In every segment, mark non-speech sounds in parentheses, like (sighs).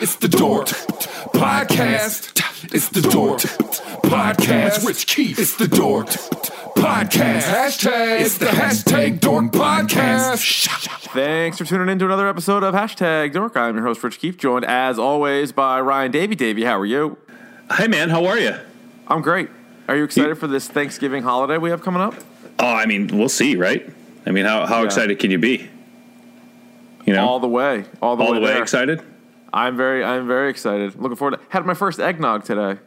It's the Dork Podcast. It's the Dork Podcast. Rich Keith. It's the Dork Podcast. Hashtag. It's the hashtag Dork Podcast. Thanks for tuning in to another episode of Hashtag Dork. I'm your host, Rich Keefe, joined as always by Ryan Davy. Davy, how are you? Hey man, how are you? I'm great. Are you excited for this Thanksgiving holiday we have coming up? Oh, I mean, we'll see, right? I mean, how how Yeah. excited can you be? You know, All the way. All the all way the way excited. I'm very I'm very excited. Looking forward to had my first eggnog today.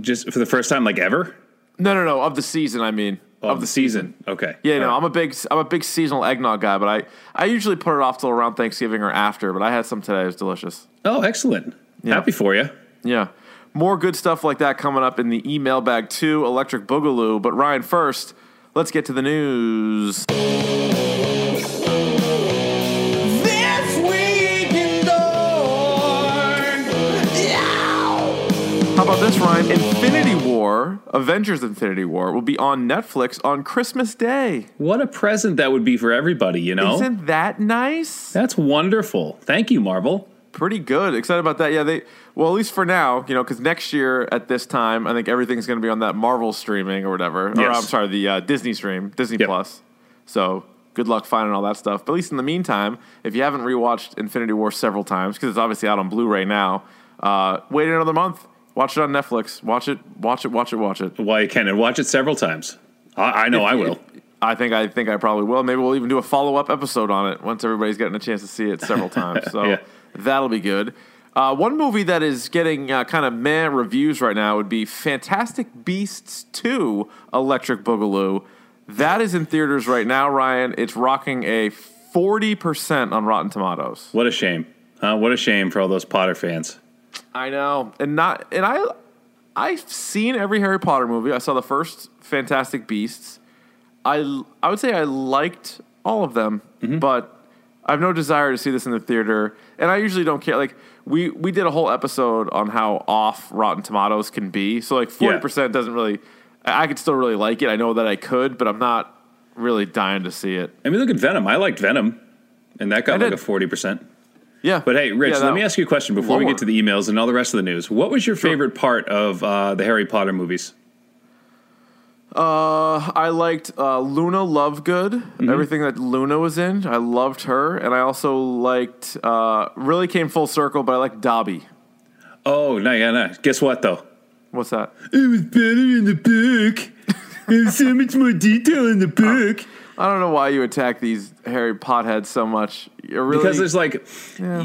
Just for the first time, like ever No, no, no, of the season, I mean. Of, the season. Okay. Yeah, no, All right. I'm a big I'm a big seasonal eggnog guy, but I, I usually put it off till around Thanksgiving or after, but I had some today. It was delicious. Oh, excellent. Yeah. Happy for you. Yeah. More good stuff like that coming up in the email bag too, Electric Boogaloo. But Ryan, first, let's get to the news. How about this, Ryan? Infinity War, Avengers Infinity War, will be on Netflix on Christmas Day. What a present that would be for everybody. You know, Isn't that nice? that's wonderful. Thank you, Marvel. Pretty good. Excited about that. Yeah, they well, at least for now, you know, because next year at this time, I think everything's going to be on that Marvel streaming or whatever. Or I'm sorry, the uh, Disney stream, Disney Yep. Plus. So good luck finding all that stuff. But at least in the meantime, if you haven't rewatched Infinity War several times, because it's obviously out on Blu-ray now, uh, wait another month. Watch it on Netflix. Watch it. Watch it. Watch it. Watch it. Why you can and watch it several times. I, I know I will. I think I think I probably will. Maybe we'll even do a follow up episode on it once everybody's gotten a chance to see it several (laughs) times. So Yeah. that'll be good. Uh, one movie that is getting uh, kind of meh reviews right now would be Fantastic Beasts 2 Electric Boogaloo. That is in theaters right now, Ryan. It's rocking a 40% on Rotten Tomatoes. What a shame. Huh? What a shame for all those Potter fans. I know. And not and I I've seen every Harry Potter movie. I saw the first Fantastic Beasts. I I would say I liked all of them, mm-hmm. but I have no desire to see this in the theater. And I usually don't care. Like we we did a whole episode on how off Rotten Tomatoes can be. So like forty percent doesn't really. I I could still really like it. I know that I could, but I'm not really dying to see it. I mean, look at Venom. I liked Venom, and that got I like did. a forty percent. Yeah, But hey, Rich, Yeah, let me ask you a question before we get to the emails and all the rest of the news. What was your favorite part of uh, the Harry Potter movies? Uh, I liked uh, Luna Lovegood. Mm-hmm. Everything that Luna was in, I loved her, and I also liked. Uh, really came full circle, but I liked Dobby. Oh, no, yeah, no. Guess what, though? What's that? It was better in the book. There's so much more detail in the book. (laughs) I don't know why you attack these Harry Potheads so much. Really Because there's like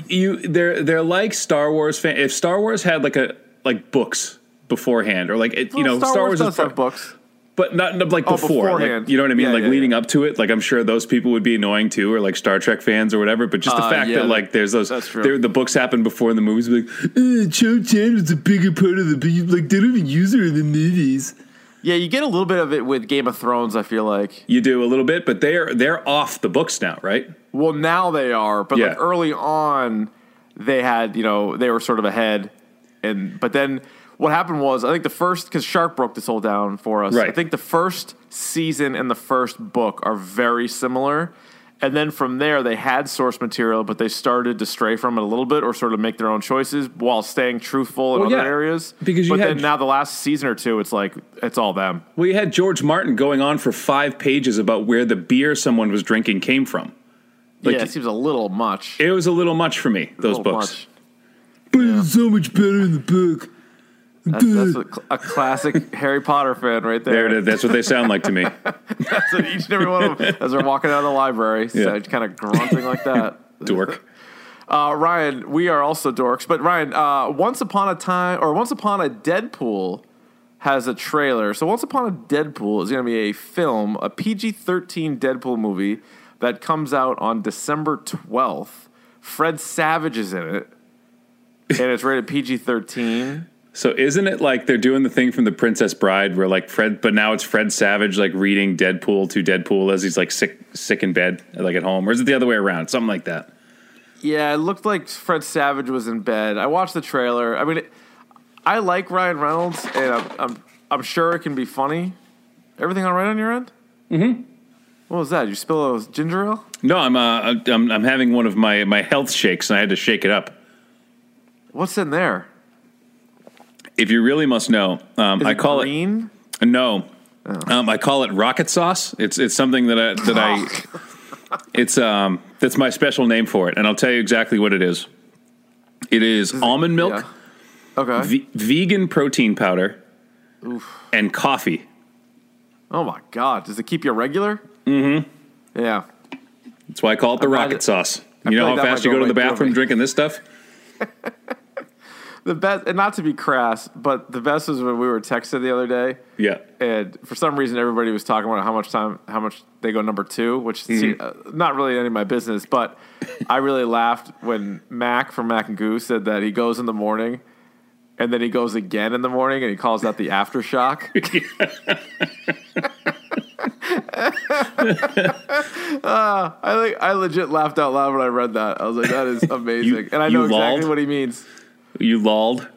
you they're they're like Star Wars fan if Star Wars had like a like books beforehand or like it, you know Star, Wars, is does have books. but not, like Oh, before like, beforehand. you know what I mean Yeah, like yeah, leading yeah. up to it like I'm sure those people would be annoying too or like Star Trek fans or whatever but just the Uh, fact yeah, that like there's those there- the books happen before the movies like uh, Cho Chan was a bigger part of the like they don't even use her in the movies Yeah, you get a little bit of it with Game of Thrones. I feel like. you do a little bit but they're they're off the books now right Well, now they are, but Yeah. like early on, they had you know they were sort of ahead, and but then what happened was I think the first because Shark broke this whole down for us. I think the first season and the first book are very similar, and then from there they had source material, but they started to stray from it a little bit or sort of make their own choices while staying truthful in Well, other yeah, areas. because you but had- then now the last season or two, it's like it's all them. Well, you had George Martin going on for five pages about where the beer someone was drinking came from. Like, yeah, it seems a little much. It was a little much for me, those books. much. But it's so much better in the book. That's, that's a, cl- a classic (laughs) Harry Potter fan right there. There it is. That's what they sound like to me. (laughs) So each and every one of them, as they're walking out of the library, so Yeah. kind of grunting like that. (laughs) Dork. Uh, Ryan, we are also dorks, but Ryan, uh, Once Upon a Time or Once Upon a Deadpool has a trailer. So Once Upon a Deadpool is going to be a film, a PG-13 Deadpool movie that comes out on December 12th. Fred Savage is in it, and it's rated PG-13. So isn't it like they're doing the thing from the Princess Bride where like Fred, but now it's Fred Savage like reading Deadpool to Deadpool as he's like sick, sick in bed, like at home, or is it the other way around? Something like that. Yeah, it looked like Fred Savage was in bed. I watched the trailer. I mean, it, I like Ryan Reynolds, and I'm, I'm I'm sure it can be funny. Everything all right on your end? Mm-hmm. What was that? You spill a ginger ale? No, I'm uh, I'm I'm having one of my my health shakes and I had to shake it up. What's in there? If you really must know, um, I it call green? it no. Oh. Um, I call it rocket sauce. It's it's something that I that I (laughs) it's um that's my special name for it, and I'll tell you exactly what it is. It is almond milk, Yeah. Okay. ve- vegan protein powder, and coffee. oh my god! Does it keep you regular? Mm-hmm. Yeah. That's why I call it the I rocket sauce. You know how fast you go go to the bathroom drinking this stuff? (laughs) The best, and not to be crass, but the best was when we were texted the other day, Yeah. and for some reason everybody was talking about how much time, how much they go number two, which Mm-hmm. seemed, uh, not really any of my business. But I really laughed when Mac from Mac and Goose said that he goes in the morning, and then he goes again in the morning, and he calls that the aftershock. uh, (laughs) (laughs) I like I legit laughed out loud when I read that. I was like, that is (laughs) amazing, and I know exactly lolled? what he means. You lolled.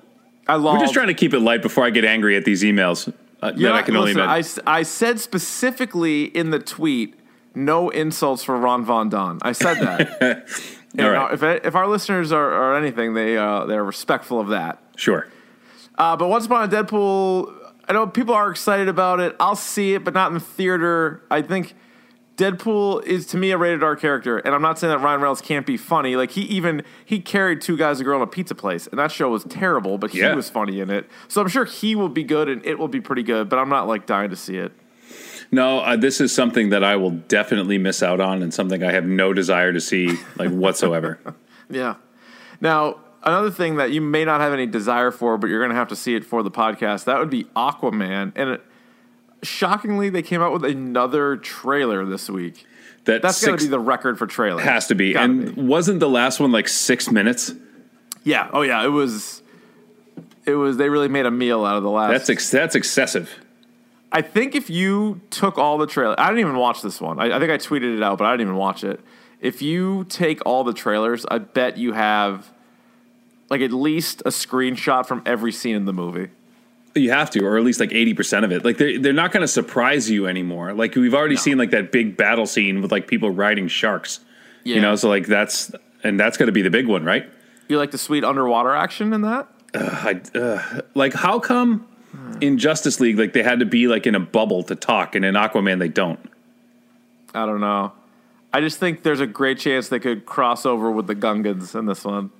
I love. We're just trying to keep it light before I get angry at these emails. Uh, Yeah, that I can only listen, I, imagine. s- I said specifically in the tweet, no insults for Ron Von Don. I said that. (laughs) All right. uh, if, if our listeners are, are anything, they uh, they're respectful of that. Sure. Uh, but Once Upon a Deadpool, I know people are excited about it. I'll see it, but not in the theater. I think Deadpool is to me a rated R character, and I'm not saying that Ryan Reynolds can't be funny. Like he even he carried two guys a girl in a pizza place, and that show was terrible, but he Yeah. was funny in it. So I'm sure he will be good, and it will be pretty good. But I'm not like dying to see it. No, uh, this is something that I will definitely miss out on, and something I have no desire to see, like whatsoever. (laughs) Yeah. Now, another thing that you may not have any desire for, but you're going to have to see it for the podcast, that would be Aquaman. And it, shockingly, they came out with another trailer this week. That That's got to be the record for trailers. has to be, Gotta and be. wasn't the last one like six minutes? yeah. Oh yeah. It was. It was. They really made a meal out of the last. That's ex- that's excessive. I think if you took all the trailers, I didn't even watch this one. I, I think I tweeted it out, but I didn't even watch it. If you take all the trailers, I bet you have like at least a screenshot from every scene in the movie. You have to, or at least like eighty percent of it. Like they're they're not going to surprise you anymore. Like we've already seen like that big battle scene with like people riding sharks. Yeah. You know, so like that's and that's going to be the big one, right? You like the sweet underwater action in that? I, uh, like how come in Justice League like they had to be like in a bubble to talk, and in Aquaman they don't? I don't know. I just think there's a great chance they could cross over with the Gungans in this one.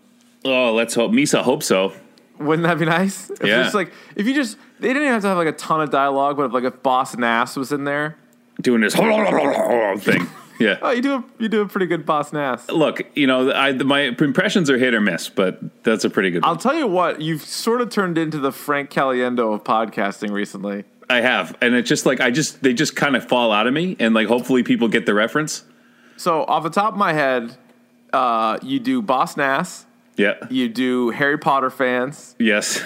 Oh, let's hope. Misa hope so. Wouldn't that be nice? If Yeah. Just like if you just they didn't even have to have like a ton of dialogue, but if like if Boss Nass was in there, Doing this (laughs) thing. Yeah. oh, you do a, you do a pretty good Boss Nass. Look, you know, I my impressions are hit or miss, but that's a pretty good. I'll tell you what, you've sort of turned into the Frank Caliendo of podcasting recently. I have, and it's just like I just they just kind of fall out of me, and like hopefully people get the reference. So off the top of my head, uh, you do Boss Nass, Yeah. you do Harry Potter fans, Yes.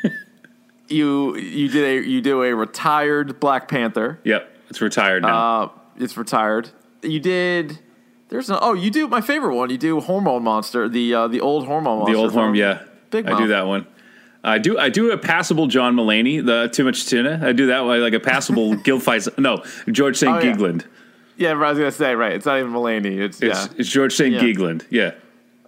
(laughs) you you did a you do a retired Black Panther. yep. It's retired now. Uh, it's retired. You did. There's no. Oh, you do my favorite one. You do Hormone Monster, the uh, the old Hormone Monster. the old form. Yeah. Big I do that one. I do. I do a passable John Mulaney. The too much tuna. I do that one like a passable (laughs) Gil. No, George St. Oh, yeah. Yeah, I was gonna say right. It's not even Mulaney. It's, It's, yeah, it's George St. Yeah. Geegland. Yeah.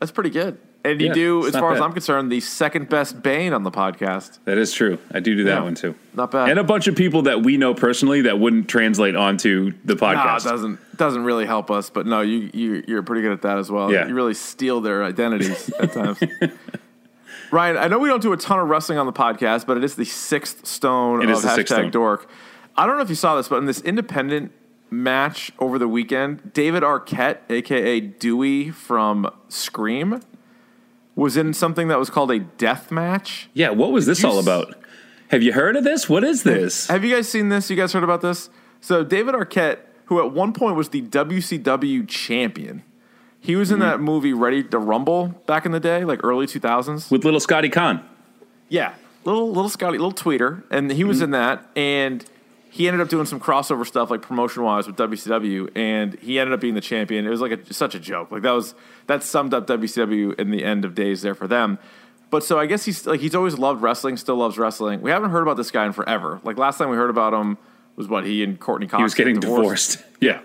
that's pretty good. And you Yeah, do, as not far as. I'm concerned, the second best Bane on the podcast. That is true. I do do that Yeah. one too. Not bad. And a bunch of people that we know personally that wouldn't translate onto the Nah, it podcast. doesn't doesn't really help us, but no, you you you're pretty good at that as well. Yeah. You really steal their identities (laughs) at times. Ryan, I know we don't do a ton of wrestling on the podcast, but it is the sixth stone It of is the hashtag sixth stone. dork. I don't know if you saw this, but in this independent match over the weekend, David Arquette, aka Dewey from Scream, was in something that was called a death match. yeah. What was this all s- about? Have you heard of this? What is this? Have you guys seen this? You guys heard about this? So David Arquette, who at one point was the WCW champion, he was Mm-hmm. in that movie Ready to Rumble back in the day, like early two thousands. With little Scotty Caan. Yeah, little little Scotty, little tweeter, and he Mm-hmm. was in that, and he ended up doing some crossover stuff like promotion wise with WCW, and he ended up being the champion. It was like a, such a joke. Like that was that summed up WCW in the end of days there for them. But so I guess he's like he's always loved wrestling, still loves wrestling. We haven't heard about this guy in forever. Like last time we heard about him was what he and Courteney Cox He was getting got divorced. Yeah.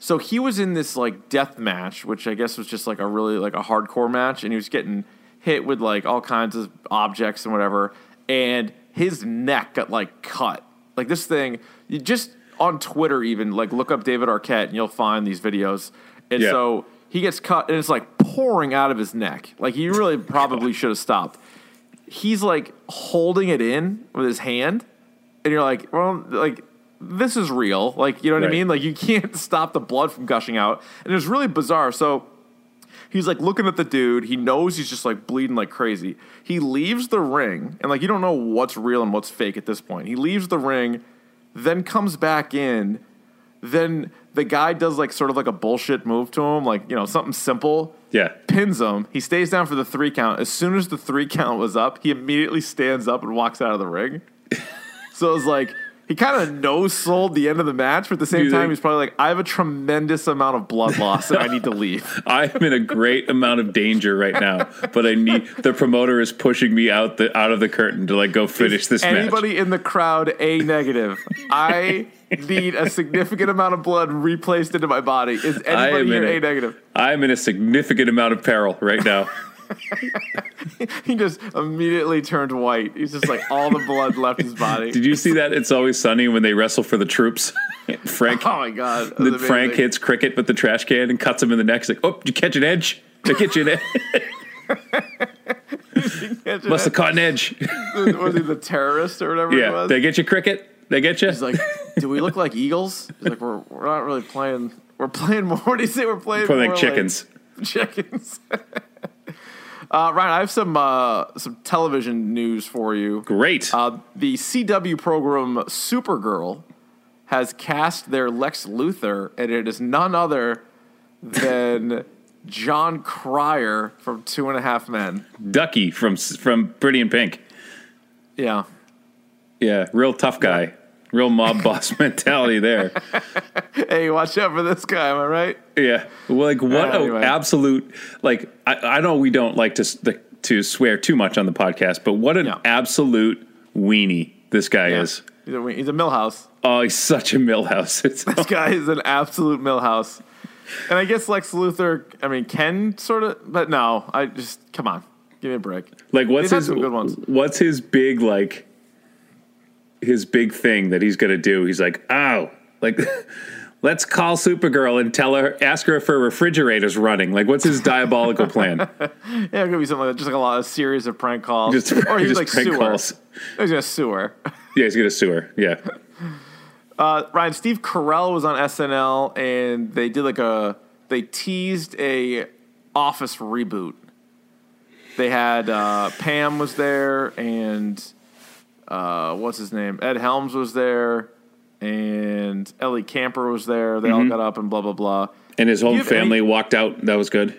so he was in this like death match, which I guess was just like a really like a hardcore match, and he was getting hit with like all kinds of objects and whatever, and his neck got like cut. Like this thing, you just on Twitter even like look up David Arquette and you'll find these videos. And Yeah. so he gets cut and it's like pouring out of his neck. Like he really (laughs) probably should have stopped. He's like holding it in with his hand, and you're like, well, like this is real. Like you know what I mean? Like you can't (laughs) stop the blood from gushing out, and it was really bizarre. So he's like looking at the dude. He knows he's just like bleeding like crazy. He leaves the ring, and like you don't know what's real and what's fake at this point. He leaves the ring, then comes back in. Then the guy does like sort of like a bullshit move to him, like you know something simple. Yeah. Pins him. He stays down for the three count. As soon as the three count was up, he immediately stands up and walks out of the ring. (laughs) so it was like he kind of no sold the end of the match, but at the same time, he's probably like, I have a tremendous amount of blood loss and I need to leave. (laughs) I'm in a great amount of danger right now, but I need the promoter is pushing me out the out of the curtain to like go finish this match. Anybody in the crowd A negative? I need a significant amount of blood replaced into my body. Is anybody am here a- negative? I'm in a significant amount of peril right now. (laughs) He just immediately turned white. He's just like all the blood left his body. Did you see that? It's always sunny when they wrestle for the troops. (laughs) Frank, Oh my god! Frank hits Cricket with the trash can and cuts him in the neck. He's like, "Oh, did you catch an edge? Did I you (laughs) an edge? Must have caught an edge." was he the terrorist or whatever it yeah, was? they get you, Cricket. They get you. He's like, do we look like eagles? He's like, we're we're not really playing. We're playing more. What do you say? We're playing Put more like chickens. chickens. Uh, Ryan, I have some uh, some television news for you. Great. Uh, the CW program Supergirl has cast their Lex Luthor, and it is none other than (laughs) Jon Cryer from Two and a Half Men. Duckie from from Pretty in Pink. Yeah. Yeah, real tough guy. Real mob (laughs) boss mentality there. (laughs) Hey, watch out for this guy. Am I right? Yeah. Well, like what Uh, anyway. a absolute like I, I know we don't like to the, to swear too much on the podcast, but what an Yeah. absolute weenie this guy Yeah. is. He's a, he's a Milhouse. Oh, he's such a milhouse. (laughs) It's This guy is an absolute Milhouse. And I guess Lex Luthor, I mean, can sort of, but no, I just, come on, give me a break. like what's his good ones. what's his big like his big thing that he's gonna do? He's like, oh, like (laughs) let's call Supergirl and tell her, ask her if her refrigerator's running. Like, what's his diabolical plan? (laughs) Yeah, it could be something like that, just like a lot of series of prank calls. Just, or he's like prank sewer. calls. He's gonna sue her. (laughs) Yeah, he's gonna sewer. Yeah. Uh, Ryan, Steve Carell was on SNL and they did like a, they teased a Office reboot. They had uh, Pam was there and uh, what's his name? Ed Helms was there and Ellie Kemper was there. They all got up and blah, blah, blah. And his whole you have any- family walked out. That was good.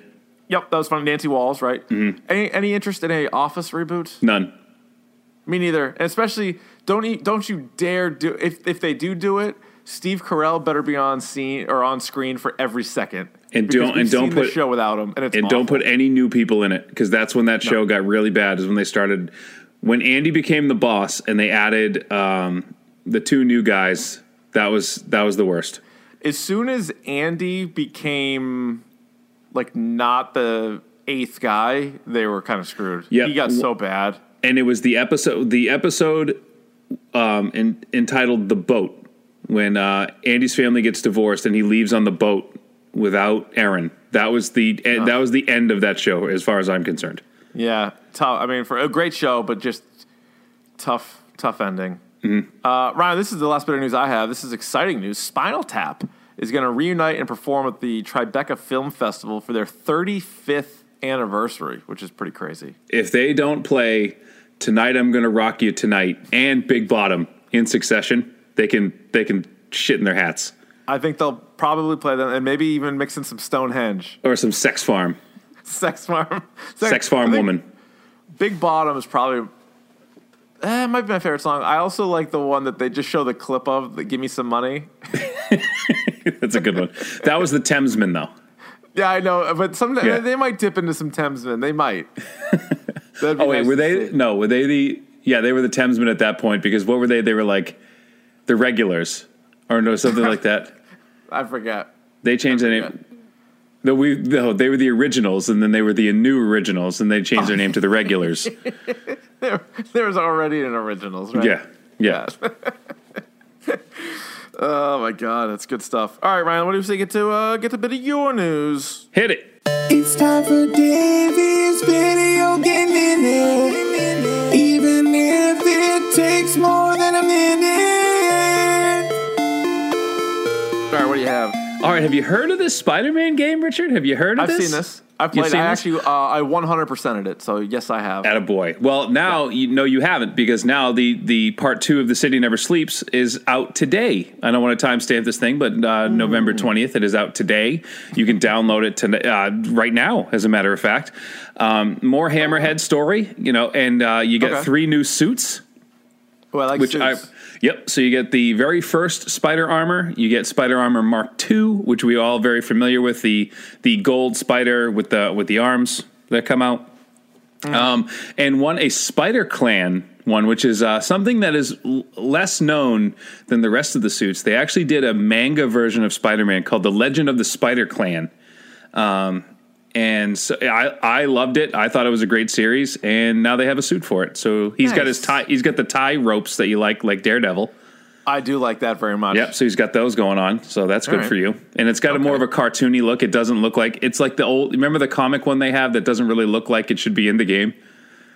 Yep, that was fun. Nancy Walls, right? Mm-hmm. Any any interest in a Office reboot? None. Me neither. And especially don't e- don't you dare do if if they do do it. Steve Carell better be on scene or on screen for every second. And don't- and don't seen the put- show without him, and it's And don't put any new people in it because that's when that show got really bad. Is when they started when Andy became the boss and they added um, the two new guys. That was that was the worst. as soon as Andy became like not the eighth guy, they were kind of screwed. Yep. he got so bad. And it was the episode the episode um, in, entitled "The Boat" when uh, Andy's family gets divorced and he leaves on the boat without Erin. That was the eh, that was the end of that show, as far as I'm concerned. Yeah, tough. I mean, for a great show, but just tough, tough ending. Mm-hmm. Uh, Ryan, this is the last bit of news I have. This is exciting news. Spinal Tap is going to reunite and perform at the Tribeca Film Festival for their 35th anniversary, which is pretty crazy. if they don't play tonight i'm gonna rock you tonight and big bottom in succession they can they can shit in their hats I think they'll probably play them and maybe even mix in some Stonehenge. or some sex farm Sex Farm. sex I farm woman Big Bottom is probably. Eh, it might be my favorite song. I also like the one that they just show the clip of, the Give Me Some Money. (laughs) that's a good one that was the thamesmen though Yeah, I know, but sometimes Yeah. they might dip into some Thamesmen. They might. (laughs) Oh wait nice were they see. no were they the yeah they were the thamesmen at that point because what were they they were like the regulars or no something like that (laughs) I forget. they changed the name No, we no, they were the originals, and then they were the new originals, and they changed their name to the regulars. (laughs) There, there was already an originals, right? Yeah, yeah. (laughs) Oh my god, that's good stuff. All right, Ryan, what do you say get to uh, get a bit of your news? Hit it. It's time for Davey's video game minute. Even if it takes more than a minute. All right, what do you have? All right, have you heard of this Spider-Man game, Richard? Have you heard of this? I've seen this. I've You've played. seen I this? actually, uh, I 100%ed it. So yes, I have. Attaboy. Well, now you know you haven't because now the the part two of the city never sleeps is out today. I don't want to timestamp this thing, but uh, November twentieth, it is out today. You can download it to, uh, right now. As a matter of fact, um, more Hammerhead story. You know, and uh, you get Okay. three new suits. Well, I like Which I, suits. Yep. So you get the very first Spider Armor. You get Spider Armor Mark II, which we are all very familiar with the the gold Spider with the with the arms that come out. Um, and one a Spider Clan one, which is uh, something that is l- less known than the rest of the suits. They actually did a manga version of Spider Man called The Legend of the Spider Clan. Um, and so I, I loved it. I thought it was a great series, and now they have a suit for it. So he's got his tie. He's got the tie ropes that you like, like Daredevil. I do like that very much. Yep. So he's got those going on. So that's good right. for you. And it's got a more of a cartoony look. It doesn't look like it's like the old. Remember the comic one they have that doesn't really look like it should be in the game.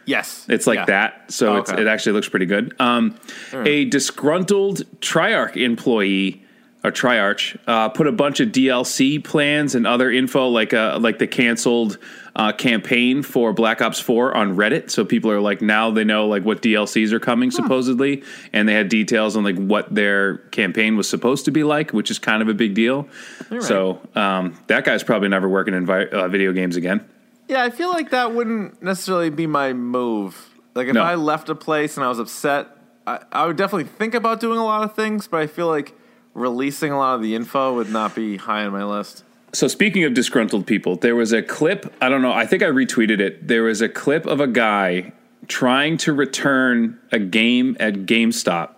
Yes. It's like Yeah. that. So it's, Okay. it actually looks pretty good. Um, A disgruntled Treyarch employee or Treyarch uh, put a bunch of DLC plans and other info, like uh, like the canceled uh, campaign for Black Ops Four on Reddit. So people are like now they know like what DLCs are coming supposedly, and they had details on like what their campaign was supposed to be like, which is kind of a big deal. right. So um, that guy's probably never working in vi- uh, video games again. Yeah, I feel like that wouldn't necessarily be my move. Like if No. I left a place and I was upset, I, I would definitely think about doing a lot of things, but I feel like releasing a lot of the info would not be high on my list. So speaking of disgruntled people, there was a clip. I don't know. I think I retweeted it. There was a clip of a guy trying to return a game at GameStop.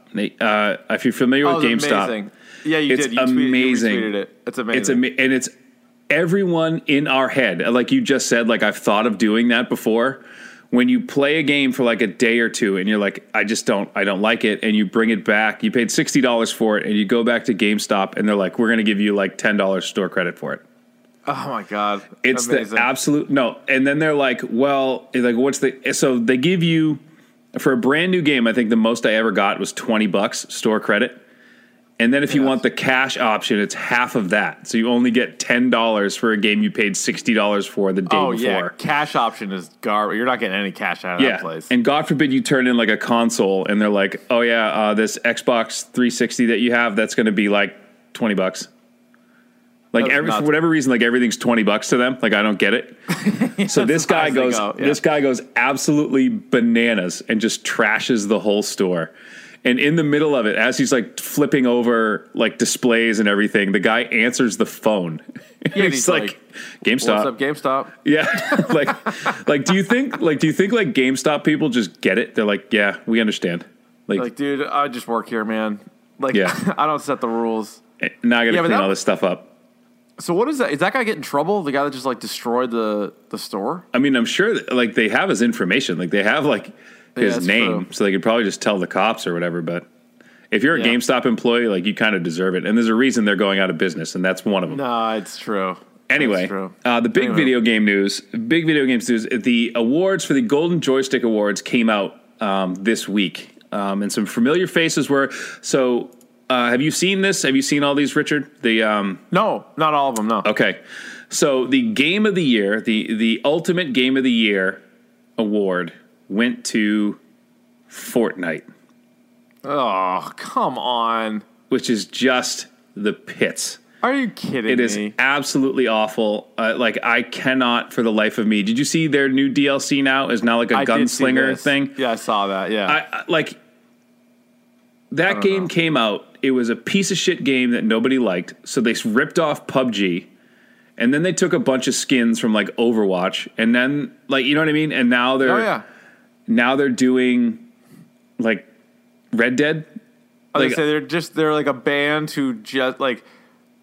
Uh, if you're familiar Oh, with GameStop, amazing. Yeah, you It's did. You tweeted- amazing. retweeted it. It's amazing. it's ama- and it's everyone in our head. Like you just said, like I've thought of doing that before. When you play a game for like a day or two and you're like, I just don't, I don't like it, and you bring it back, you paid sixty dollars for it, and you go back to GameStop and they're like, we're going to give you like ten dollars store credit for it. oh my god, It's amazing. the absolute no. And then they're like, well, like what's the so they give you for a brand new game, I think the most I ever got was 20 bucks store credit. And then if you want the cash option, it's half of that. So you only get $10 for a game you paid $60 for the day Oh before. yeah, cash option is garbage. You're not getting any cash out of Yeah, that place. and God forbid you turn in like a console, and they're like, "Oh yeah, uh, this Xbox 360 that you have, that's going to be like 20 bucks." Like every, for whatever reason, like everything's 20 bucks to them. Like I don't get it. (laughs) so this guy goes, go, yeah. this guy goes absolutely bananas and just trashes the whole store. And in the middle of it, as he's like flipping over like displays and everything, the guy answers the phone. (laughs) Yeah, he's, he's like, like, GameStop. What's up, GameStop? Yeah, (laughs) like, like, do you think, like, do you think, like, GameStop people just get it? They're like, yeah, we understand. Like, Like, dude, I just work here, man. Like, Yeah. (laughs) I don't set the rules. Eh, now I got to Yeah, clean that- all this stuff up. So what is that? Is that guy get in trouble? The guy that just like destroyed the the store? I mean, I'm sure, that, like, they have his information. Like, they have like his that's name, true. so they could probably just tell the cops or whatever. But if you're a Yeah. GameStop employee, like, you kind of deserve it. And there's a reason they're going out of business, and that's one of them. No, it's true. Anyway, true. uh, the big Anyway. video game news, big video games news. The awards for the Golden Joystick Awards came out um, this week, um, and some familiar faces were. So, uh, have you seen this? Have you seen all these, Richard? The um, No, not all of them. No. okay, so the game of the year, the the ultimate game of the year award went to Fortnite, Oh, come on. which is just the pits. Are you kidding It is me? absolutely awful. Uh, like I cannot for the life of me. Did you see their new DLC now? Is now like a I did see gunslinger this. thing. Yeah, I saw that. Yeah. I, I like that game came out. It was a piece of shit game that nobody liked. So they ripped off PUBG, and then they took a bunch of skins from like Overwatch, and then like you know what I mean. And now they're oh yeah. Now they're doing like Red Dead. I like- say they're just they're like a band who just like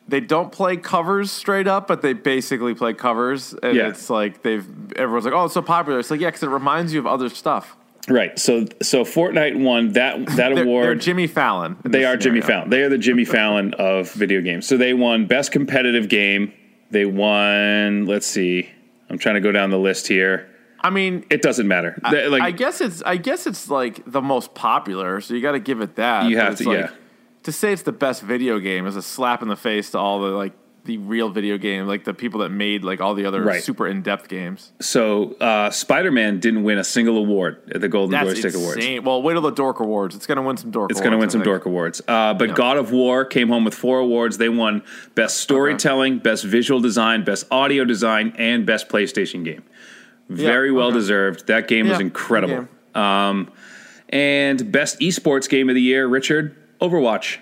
they don't play covers straight up, but they basically play covers, and Yeah. it's like they've everyone's like, oh, it's so popular. It's like yeah, because it reminds you of other stuff. Right. So so Fortnite won that (laughs) that They're, award. they're Jimmy Fallon. They are Jimmy. Fallon. They are the Jimmy (laughs) Fallon of video games. So they won best competitive game. They won. Let's see. I'm trying to go down the list here. I mean, It doesn't matter. They- like I guess it's I guess it's like the most popular, so you got to give it that. You have to, like, yeah. To say it's the best video game is a slap in the face to all the like the real video game, like the people that made like all the other Right. super in depth games. so. Uh, Spider Man didn't win a single award at the Golden That's Joystick Awards. Well, wait till the Dork Awards. It's gonna win some Dork. Awards. It's going to win I some think. Dork Awards. Uh, but God of War came home with four awards. They won Best Storytelling, Best Visual Design, Best Audio Design, and Best PlayStation Game. Very well okay. deserved. That game was incredible. good Um, and Best Esports Game of the Year, Richard, Overwatch.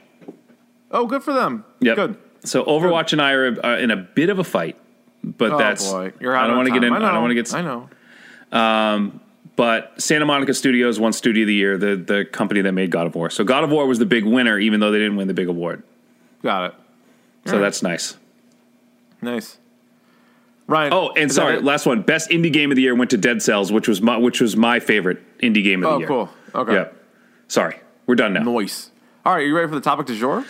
Oh, good for them. Yep. Good. So Overwatch and I are uh, in a bit of a fight, but Oh that's boy, you're I don't want to get in. I, I don't want to get. I know. But Santa Monica Studios won Studio of the Year, the the company that made God of War. So God of War was the big winner, even though they didn't win the big award. Got it. So that's nice. Nice. Ryan. Oh, and sorry, last one. Best indie game of the year went to Dead Cells, which was my which was my favorite indie game of the oh, year. Oh, cool. Okay. Yep. Sorry, we're done now. Noise. All right, you ready for the topic du jour?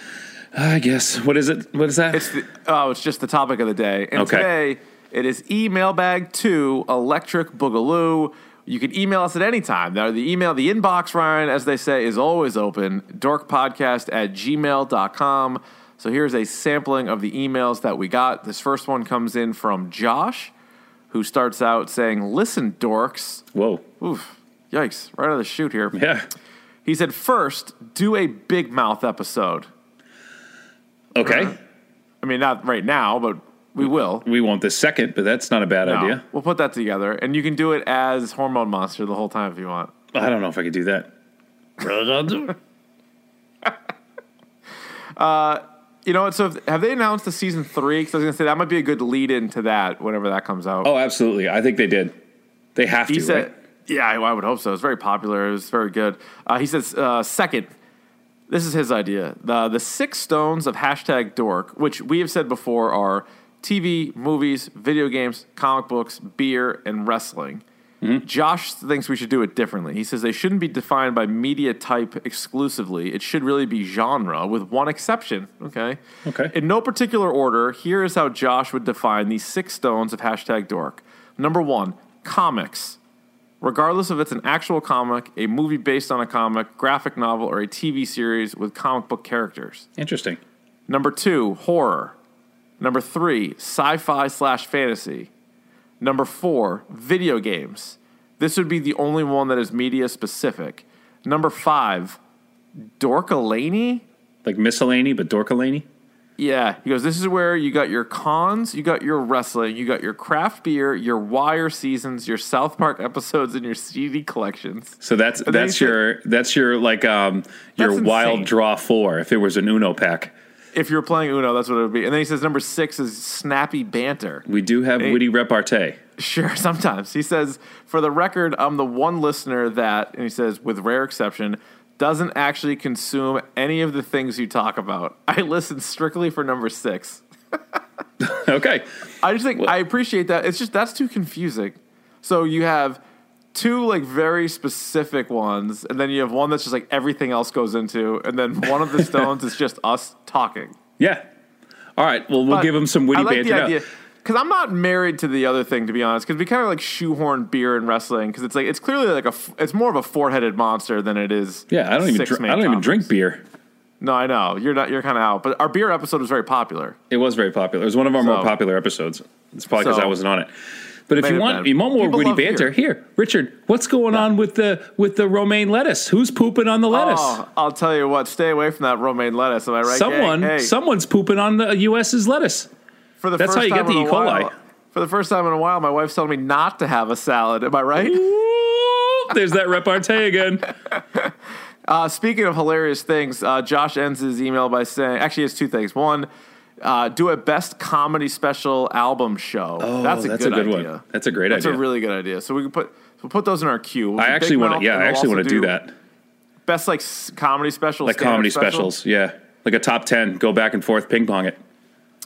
I guess. What is it? What is that? It's the, oh, it's just the topic of the day. And Okay. today it is email bag two electric boogaloo. You can email us at any time. Now the email, the inbox, Ryan, as they say, is always open. Dorkpodcast at gmail.com. So here's a sampling of the emails that we got. This first one comes in from Josh, who starts out saying, Listen, dorks. Whoa. Oof. Yikes. Right out of the chute here. Yeah. He said, First, do a big mouth episode. Okay. I mean, not right now, but we will. We want the second, but that's not a bad No, idea. We'll put that together, and you can do it as Hormone Monster the whole time if you want. I don't know if I could do that. (laughs) Uh, You know? So have they announced the season three? Because I was going to say that might be a good lead into that whenever that comes out. Oh, absolutely. I think they did. They have he to. said, right? "Yeah, I, I would hope so. It's very popular. It was very good." Uh, he says, uh, second, this is his idea: the the six stones of hashtag Dork, which we have said before are TV, movies, video games, comic books, beer, and wrestling. Hmm? Josh thinks we should do it differently. He says they shouldn't be defined by media type exclusively. It should really be genre, with one exception. Okay. Okay. In no particular order, here is how Josh would define these six stones of hashtag dork. Number one, comics. Regardless if it's an actual comic, a movie based on a comic, graphic novel, or a TV series with comic book characters. Interesting. Number two, horror. Number three, sci fi slash fantasy. Number four, video games. This would be the only one that is media specific. Number five, Dorkalaney. Like miscellany, but Dorkalaney? Yeah, he goes. This is where you got your cons, you got your wrestling, you got your craft beer, your Wire seasons, your South Park episodes, and your CD collections. So that's But that's he said- your that's your like um your wild draw four if it was an Uno pack. If you're playing Uno, that's what it would be. And then he says number six is snappy banter. We do have witty repartee. Sure, (laughs) sometimes. He says, for the record, I'm the one listener that, and he says, with rare exception, doesn't actually consume any of the things you talk about. I listen strictly for number six. (laughs) Okay. I just think I appreciate that. It's just that's too confusing. So you have two like very specific ones, and then you have one that's just like everything else goes into, and then one of the (laughs) stones is just us talking. Yeah. All right. Well, we'll But give him some witty I like banter. the idea because I'm not married to the other thing to be honest. Because we kind of like shoehorn beer and wrestling because it's like it's clearly like a it's more of a four headed monster than it is. Yeah, I don't even drink, I don't even drink beer. No, I know you're not. You're kind of out. But our beer episode was very popular. It was very popular. It was one of our more popular episodes. It's probably because So- I wasn't on it. But if you want, you want more witty banter, beer. here, Richard. What's going on with the with the romaine lettuce? Who's pooping on the lettuce? Oh, I'll tell you what. Stay away from that romaine lettuce. Am I right? Someone, gang? Hey, someo's pooping on the U.S.'s lettuce. for the that's first how you get the E. coli. while- For the first time in a while, my wife's telling me not to have a salad. Am I right? Ooh, There's that repartee again. (laughs) Uh, speaking of hilarious things, uh, Josh ends his email by saying, actually, it's two things. One, uh, do a best comedy special album show. Oh, that's a that's good, a good idea. one. That's a great That's idea. That's a really good idea. So we can put we'll put those in our queue. We'll I actually want to. Yeah, I actually want to do that. Best like comedy special, Like comedy special. specials. Yeah, like a top ten. Go back and forth, ping pong it.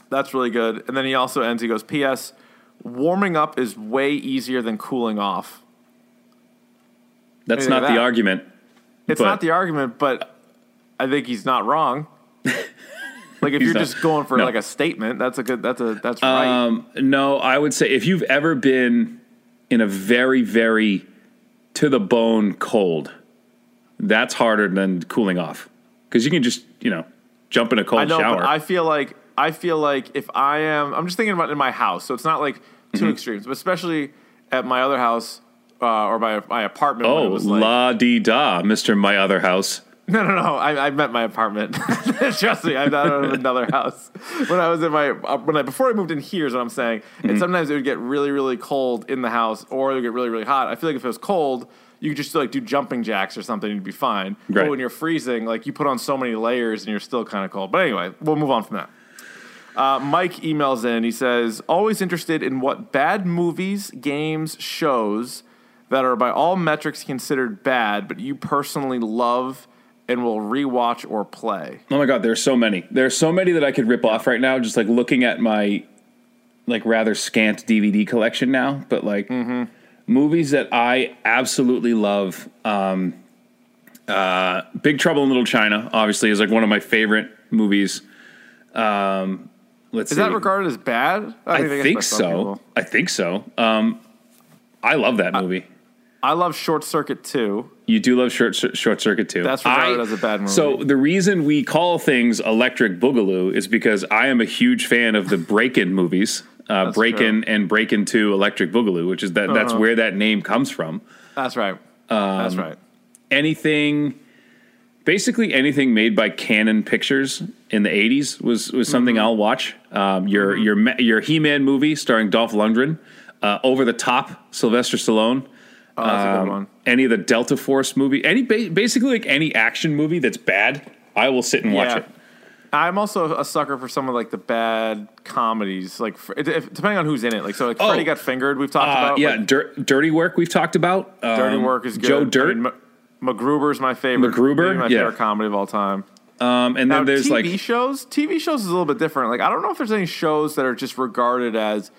That's really good. And then he also ends. He goes, "P.S. Warming up is way easier than cooling off. That's Anything not of the argument. It's But- not the argument, but I think he's not wrong. Like if (laughs) you're not- just going for no. like a statement, that's a good. That's a that's right. Um, no, I would say if you've ever been in a very, very to the bone cold, that's harder than cooling off because you can just you know jump in a cold I know, shower. but I feel like I feel like if I am, I'm just thinking about in my house, so it's not like 2 Mm-hmm. extremes, but especially at my other house uh, or my my apartment. oh, like, la di da, Mister My Other House. (laughs) No, no, no. I, I meant my apartment. (laughs) Trust me, I'm not in another house. When I was in my uh, when I before I moved in here is what I'm saying. Mm-hmm. And sometimes it would get really, really cold in the house, or it would get really, really hot. I feel like if it was cold, you could just like do jumping jacks or something, and you'd be fine. Right. But when you're freezing, like you put on so many layers and you're still kind of cold. But anyway, we'll move on from that. Uh, Mike emails in. He says, "Always interested in what bad movies, games, shows that are by all metrics considered bad, but you personally love and will rewatch or play." Oh my god, there's so many. There's so many that I could rip off right now. Just like looking at my like rather scant DVD collection now, but like movies that I absolutely love. Um, uh, Big Trouble in Little China, obviously, is like one of my favorite movies. Um, let's Is see. that regarded as bad? I guess by think so. people. I think so. Um, I love that movie. I love Short Circuit too. You do love Short, Short Circuit too. That's regarded I- as a bad movie. So the reason we call things Electric Boogaloo is because I am a huge fan of the Breakin' movies, uh, Breakin' and Breakin' Two Electric Boogaloo, which is that that's Uh-huh. where that name comes from. That's right. Um, That's right. Anything, basically anything made by Cannon Pictures in the '80s was was something Mm-hmm. I'll watch. Um, your your Ma- your He-Man movie starring Dolph Lundgren, uh, Over the Top, Sylvester Stallone. Oh, that's a Um, good one. Any of the Delta Force movie, any basically like any action movie that's bad, I will sit and watch Yeah. it. I'm also a sucker for some of like the bad comedies, like if, depending on who's in it. Like so, like Oh. Freddie Got Fingered. We've talked Uh, about. yeah, like, Dir- Dirty Work we've talked about. Dirty Um, Work is good. Joe Dirt, I mean, MacGruber's my favorite. MacGruber? my Yeah. favorite comedy of all time. um, and Now, then there's TV like shows. TV shows is a little bit different. Like I don't know if there's any shows that are just regarded as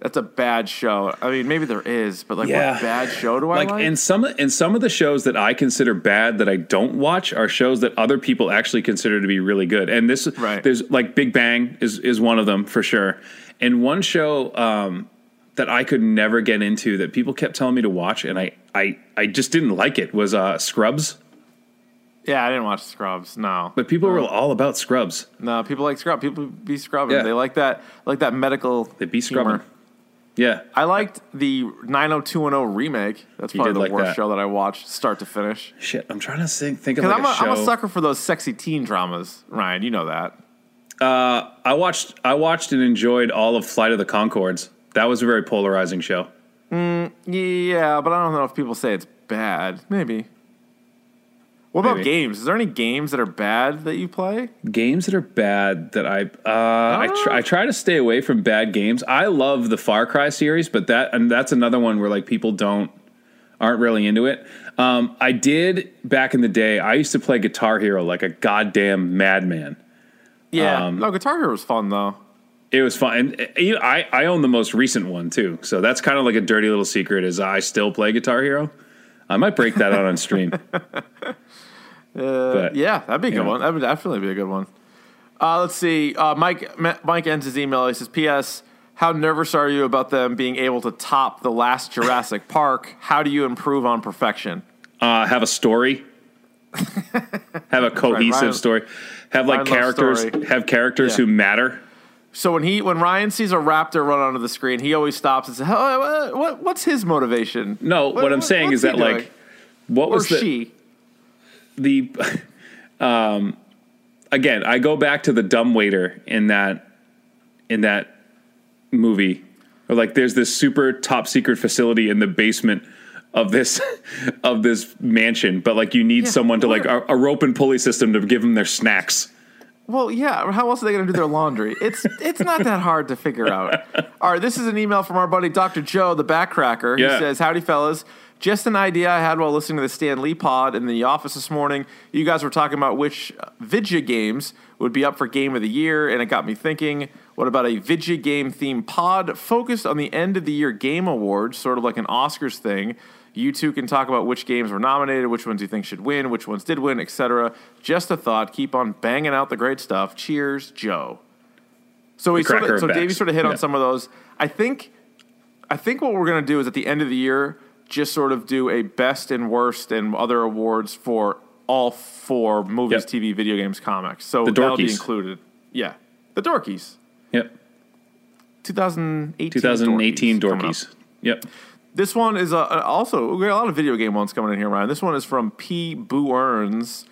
that's a bad show. I mean, maybe there is, but like Yeah. what bad show do I like like? and some and some of the shows that I consider bad that I don't watch are shows that other people actually consider to be really good. And this Right. there's like Big Bang is is one of them for sure. And one show um, that I could never get into that people kept telling me to watch and I I I just didn't like it was uh, Scrubs. yeah, I didn't watch Scrubs. No, But people were all about Scrubs. no, people like Scrub. People be scrubbing. Yeah. They like that. Like that medical. They be humor. Scrubbing. Yeah. I liked the 90210 remake. That's probably the like worst that. show that I watched start to finish. Shit, I'm trying to think, think of like I'm, a a, show. I'm a sucker for those sexy teen dramas, Ryan. You know that. Uh, I watched I watched and enjoyed all of Flight of the Conchords. That was a very polarizing show. Mm, yeah, but I don't know if people say it's bad. Maybe. What about Maybe. games? Is there any games that are bad that you play? Games that are bad that I uh, I, tr- I try to stay away from bad games. I love the Far Cry series, but that and that's another one where like people don't aren't really into it. Um, I did back in the day. I used to play Guitar Hero like a goddamn madman. Yeah. Um, no, Guitar Hero was fun though. It was fun. And uh, you know, I I own the most recent one too, so that's kind of like a dirty little secret. Is I still play Guitar Hero. I might break that out on stream. (laughs) But- Yeah, that'd be a good Yeah. one. That would definitely be a good one. Uh, let's see. Uh, Mike Mike ends his email. He says, "P.S. How nervous are you about them being able to top the last Jurassic (laughs) Park? How do you improve on perfection?" uh, have a story, (laughs) have a cohesive Ryan- story, have like Ryan characters, have characters Yeah. who matter. So when he when Ryan sees a raptor run onto the screen, he always stops and says, "Oh, what, what, what's his motivation?" No, what, I'm saying is that he like, what or was the she? the (laughs) um again? I go back to the dumb waiter in that in that movie. Or like, there's this super top secret facility in the basement of this (laughs) of this mansion, but like you need Yeah, someone to like a, a rope and pulley system to give them their snacks. Well, yeah. How else are they going to do their laundry? It's it's not that hard to figure out. (laughs) All right, this is an email from our buddy Dr. Joe, the backcracker. He Yeah. says, "Howdy, fellas." Just an idea I had while listening to the Stan Lee pod in the office this morning. You guys were talking about which Vidya games would be up for Game of the Year, and it got me thinking. What about a video game themed pod focused on the end of the year game awards, sort of like an Oscars thing? You two can talk about which games were nominated, which ones you think should win, which ones did win, etc. Just a thought. Keep on banging out the great stuff. Cheers, Joe. So we sort of, so Davey sort of hit on some of those. I think I think what we're gonna do is at the end of the year, just sort of do a best and worst and other awards for all four movies, Yep. TV, video games, comics. So The that'll be included. Yeah, the dorkies. Yep. 2018. 2018 coming dorkies. Yep. This one is uh, also we got a lot of video game ones coming in here, Ryan. This one is from P. Boo Earns,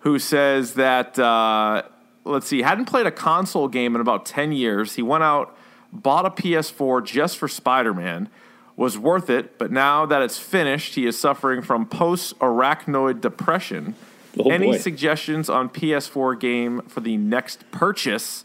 who says that uh, let's see, hadn't played a console game in about ten years. He went out, bought a PS4 just for Spider Man, was worth it, but now that it's finished, he is suffering from post arachnoid depression. Oh, Any boy. suggestions on PS4 game for the next purchase?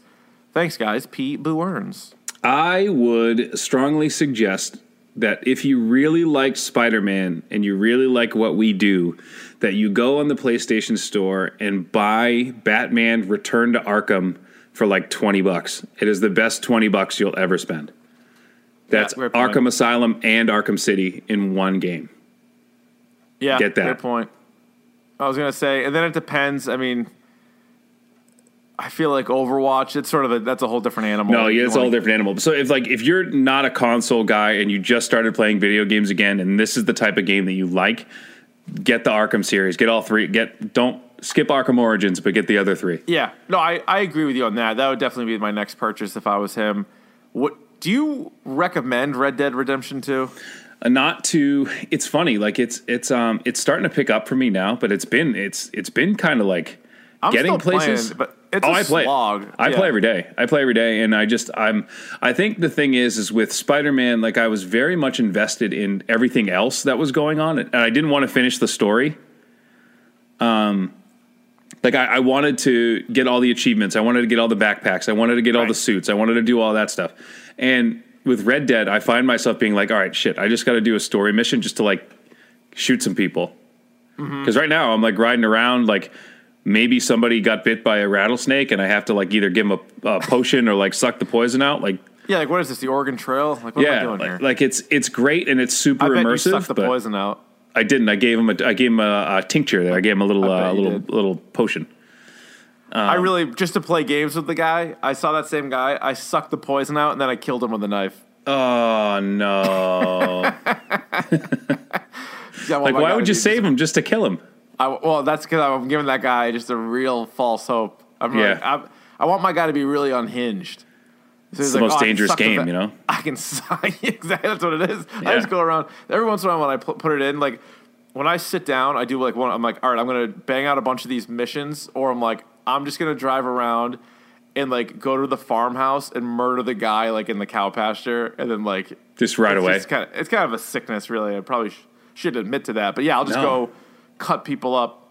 Thanks, guys. P. Boo Earns. I would strongly suggest that if you really like Spider Man and you really like what we do, that you go on the PlayStation Store and buy Batman Return to Arkham for like 20 bucks. It is the best 20 bucks you'll ever spend. That's point. Arkham Asylum and Arkham City in one game. Yeah, Get that. Good point. I was gonna say, and then it depends. I mean, I feel like Overwatch. It's sort of a that's a whole different animal. No, yeah, it's a whole different animal. So if like if you're not a console guy and you just started playing video games again, and this is the type of game that you like, get the Arkham series. Get all three. Get don't skip Arkham Origins, but get the other three. Yeah, no, I, I agree with you on that. That would definitely be my next purchase if I was him. What do you recommend Red Dead Redemption 2? Uh, not to. It's funny. Like it's it's um it's starting to pick up for me now, but it's been it's it's been kind of like I'm getting still places. playing, but it's oh, a I play. slog. I Yeah. play every day. I play every day, and I just I'm. I think the thing is, is with Spider Man, like I was very much invested in everything else that was going on, and I didn't want to finish the story. Um, like I, I wanted to get all the achievements. I wanted to get all the backpacks. I wanted to get all the suits. I wanted to do all that stuff. And with Red Dead, I find myself being like, all right, shit, I just got to do a story mission just to like shoot some people. Mm-hmm. Because right now I'm like riding around like maybe somebody got bit by a rattlesnake and I have to like either give them a, a potion or like suck the poison out. Like Yeah, like what is this? The Oregon Trail? Like what am I yeah, doing like, here? like it's it's great and it's super I bet you immersive. sucked the poison out. I didn't. I gave him a I gave him a, a tincture there. I gave him a little I uh, you little did. little potion. I Um, really just to play games with the guy. I saw that same guy. I sucked the poison out and then I killed him with a knife. Oh no! (laughs) Yeah, well, like why God, would you save him just to kill him? I, well, that's because I'm giving that guy just a real false hope. I'm Yeah. like, I'm, I want my guy to be really unhinged. So he's the most "Oh, dangerous game, you know? (laughs) I can (laughs) exactly, that's what it is. I just go around every once in a while when I put, it in. Like when I sit down, I do like one. I'm like, all right, I'm gonna bang out a bunch of these missions, or I'm like, I'm just gonna drive around and like go to the farmhouse and murder the guy like in the cow pasture, and then like Just right it's away. just kind of, it's kind of a sickness, really. I probably sh- should admit to that, but yeah, I'll just No. go cut people up.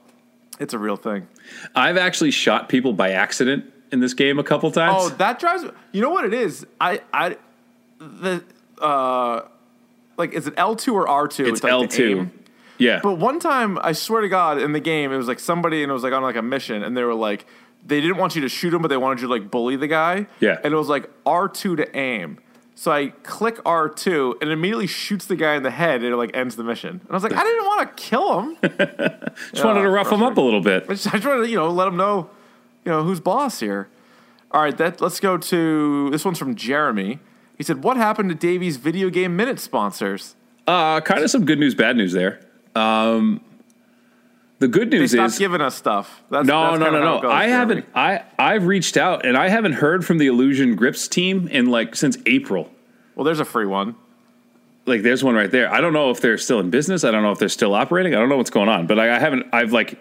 It's a real thing. I've actually shot people by accident in this game a couple times. Oh, that drives. You know what it is? I I the uh like is it L two or R two? it's L two. Yeah, But one time, I swear to God, in the game, it was like somebody and it was like on like a mission, and they were like, they didn't want you to shoot him, but they wanted you to like bully the guy. Yeah. And it was like R two to aim. So I click R two, and it immediately shoots the guy in the head, and it like ends the mission. And I was like, I didn't want to kill him. (laughs) just wanted to rough him up a little bit. I just, I just wanted to, you know, let him know, you know, who's boss here. All right, that let's go to this one's from Jeremy. He said, "What happened to Davey's Video Game Minute sponsors? Uh, kind of some good news, bad news there. Um, the good news stopped is giving us stuff." That's, no, that's no, no, no. I haven't. I I've reached out and I haven't heard from the Illusion Grips team in like since April. Well, there's a free one. Like, there's one right there. I don't know if they're still in business. I don't know if they're still operating. I don't know what's going on. But like, I haven't. I've like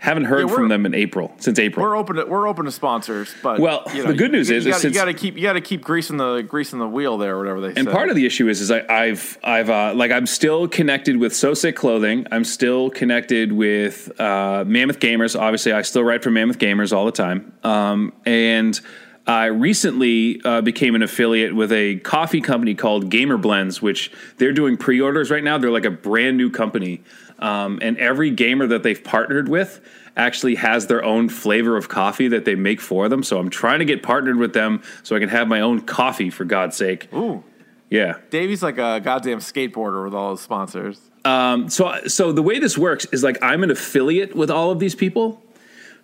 haven't heard Yeah, from them in April since April. We're open to we're open to sponsors, but Well, you know, the good news you, is- you is gotta, you got to keep you got to keep greasing the greasing the wheel there, or whatever they And say. part of the issue is, is I, I've, I've, uh, like, I'm still connected with So Sick Clothing. I'm still connected with uh, Mammoth Gamers. Obviously, I still write for Mammoth Gamers all the time. Um, and I recently uh, became an affiliate with a coffee company called Gamer Blends, which they're doing pre-orders right now. They're like a brand new company. Um, and every gamer that they've partnered with actually has their own flavor of coffee that they make for them. So I'm trying to get partnered with them so I can have my own coffee for God's sake. Ooh, Yeah. Davey's like a goddamn skateboarder with all his sponsors. so so the way this works is like I'm an affiliate with all of these people.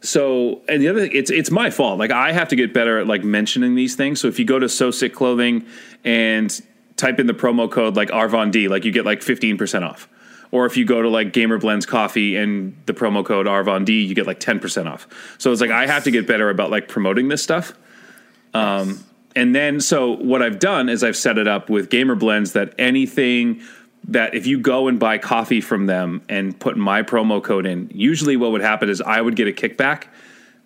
So and the other thing, it's it's my fault. Like I have to get better at like mentioning these things. So if you go to So Sick Clothing and type in the promo code like Arvon D, like you get like fifteen percent off. Or if you go to like Gamer Blends Coffee and the promo code Arvon D, you get like ten percent off. So it's like I have to get better about like promoting this stuff. Um, and then, so what I've done is I've set it up with Gamer Blends that anything that if you go and buy coffee from them and put my promo code in, usually what would happen is I would get a kickback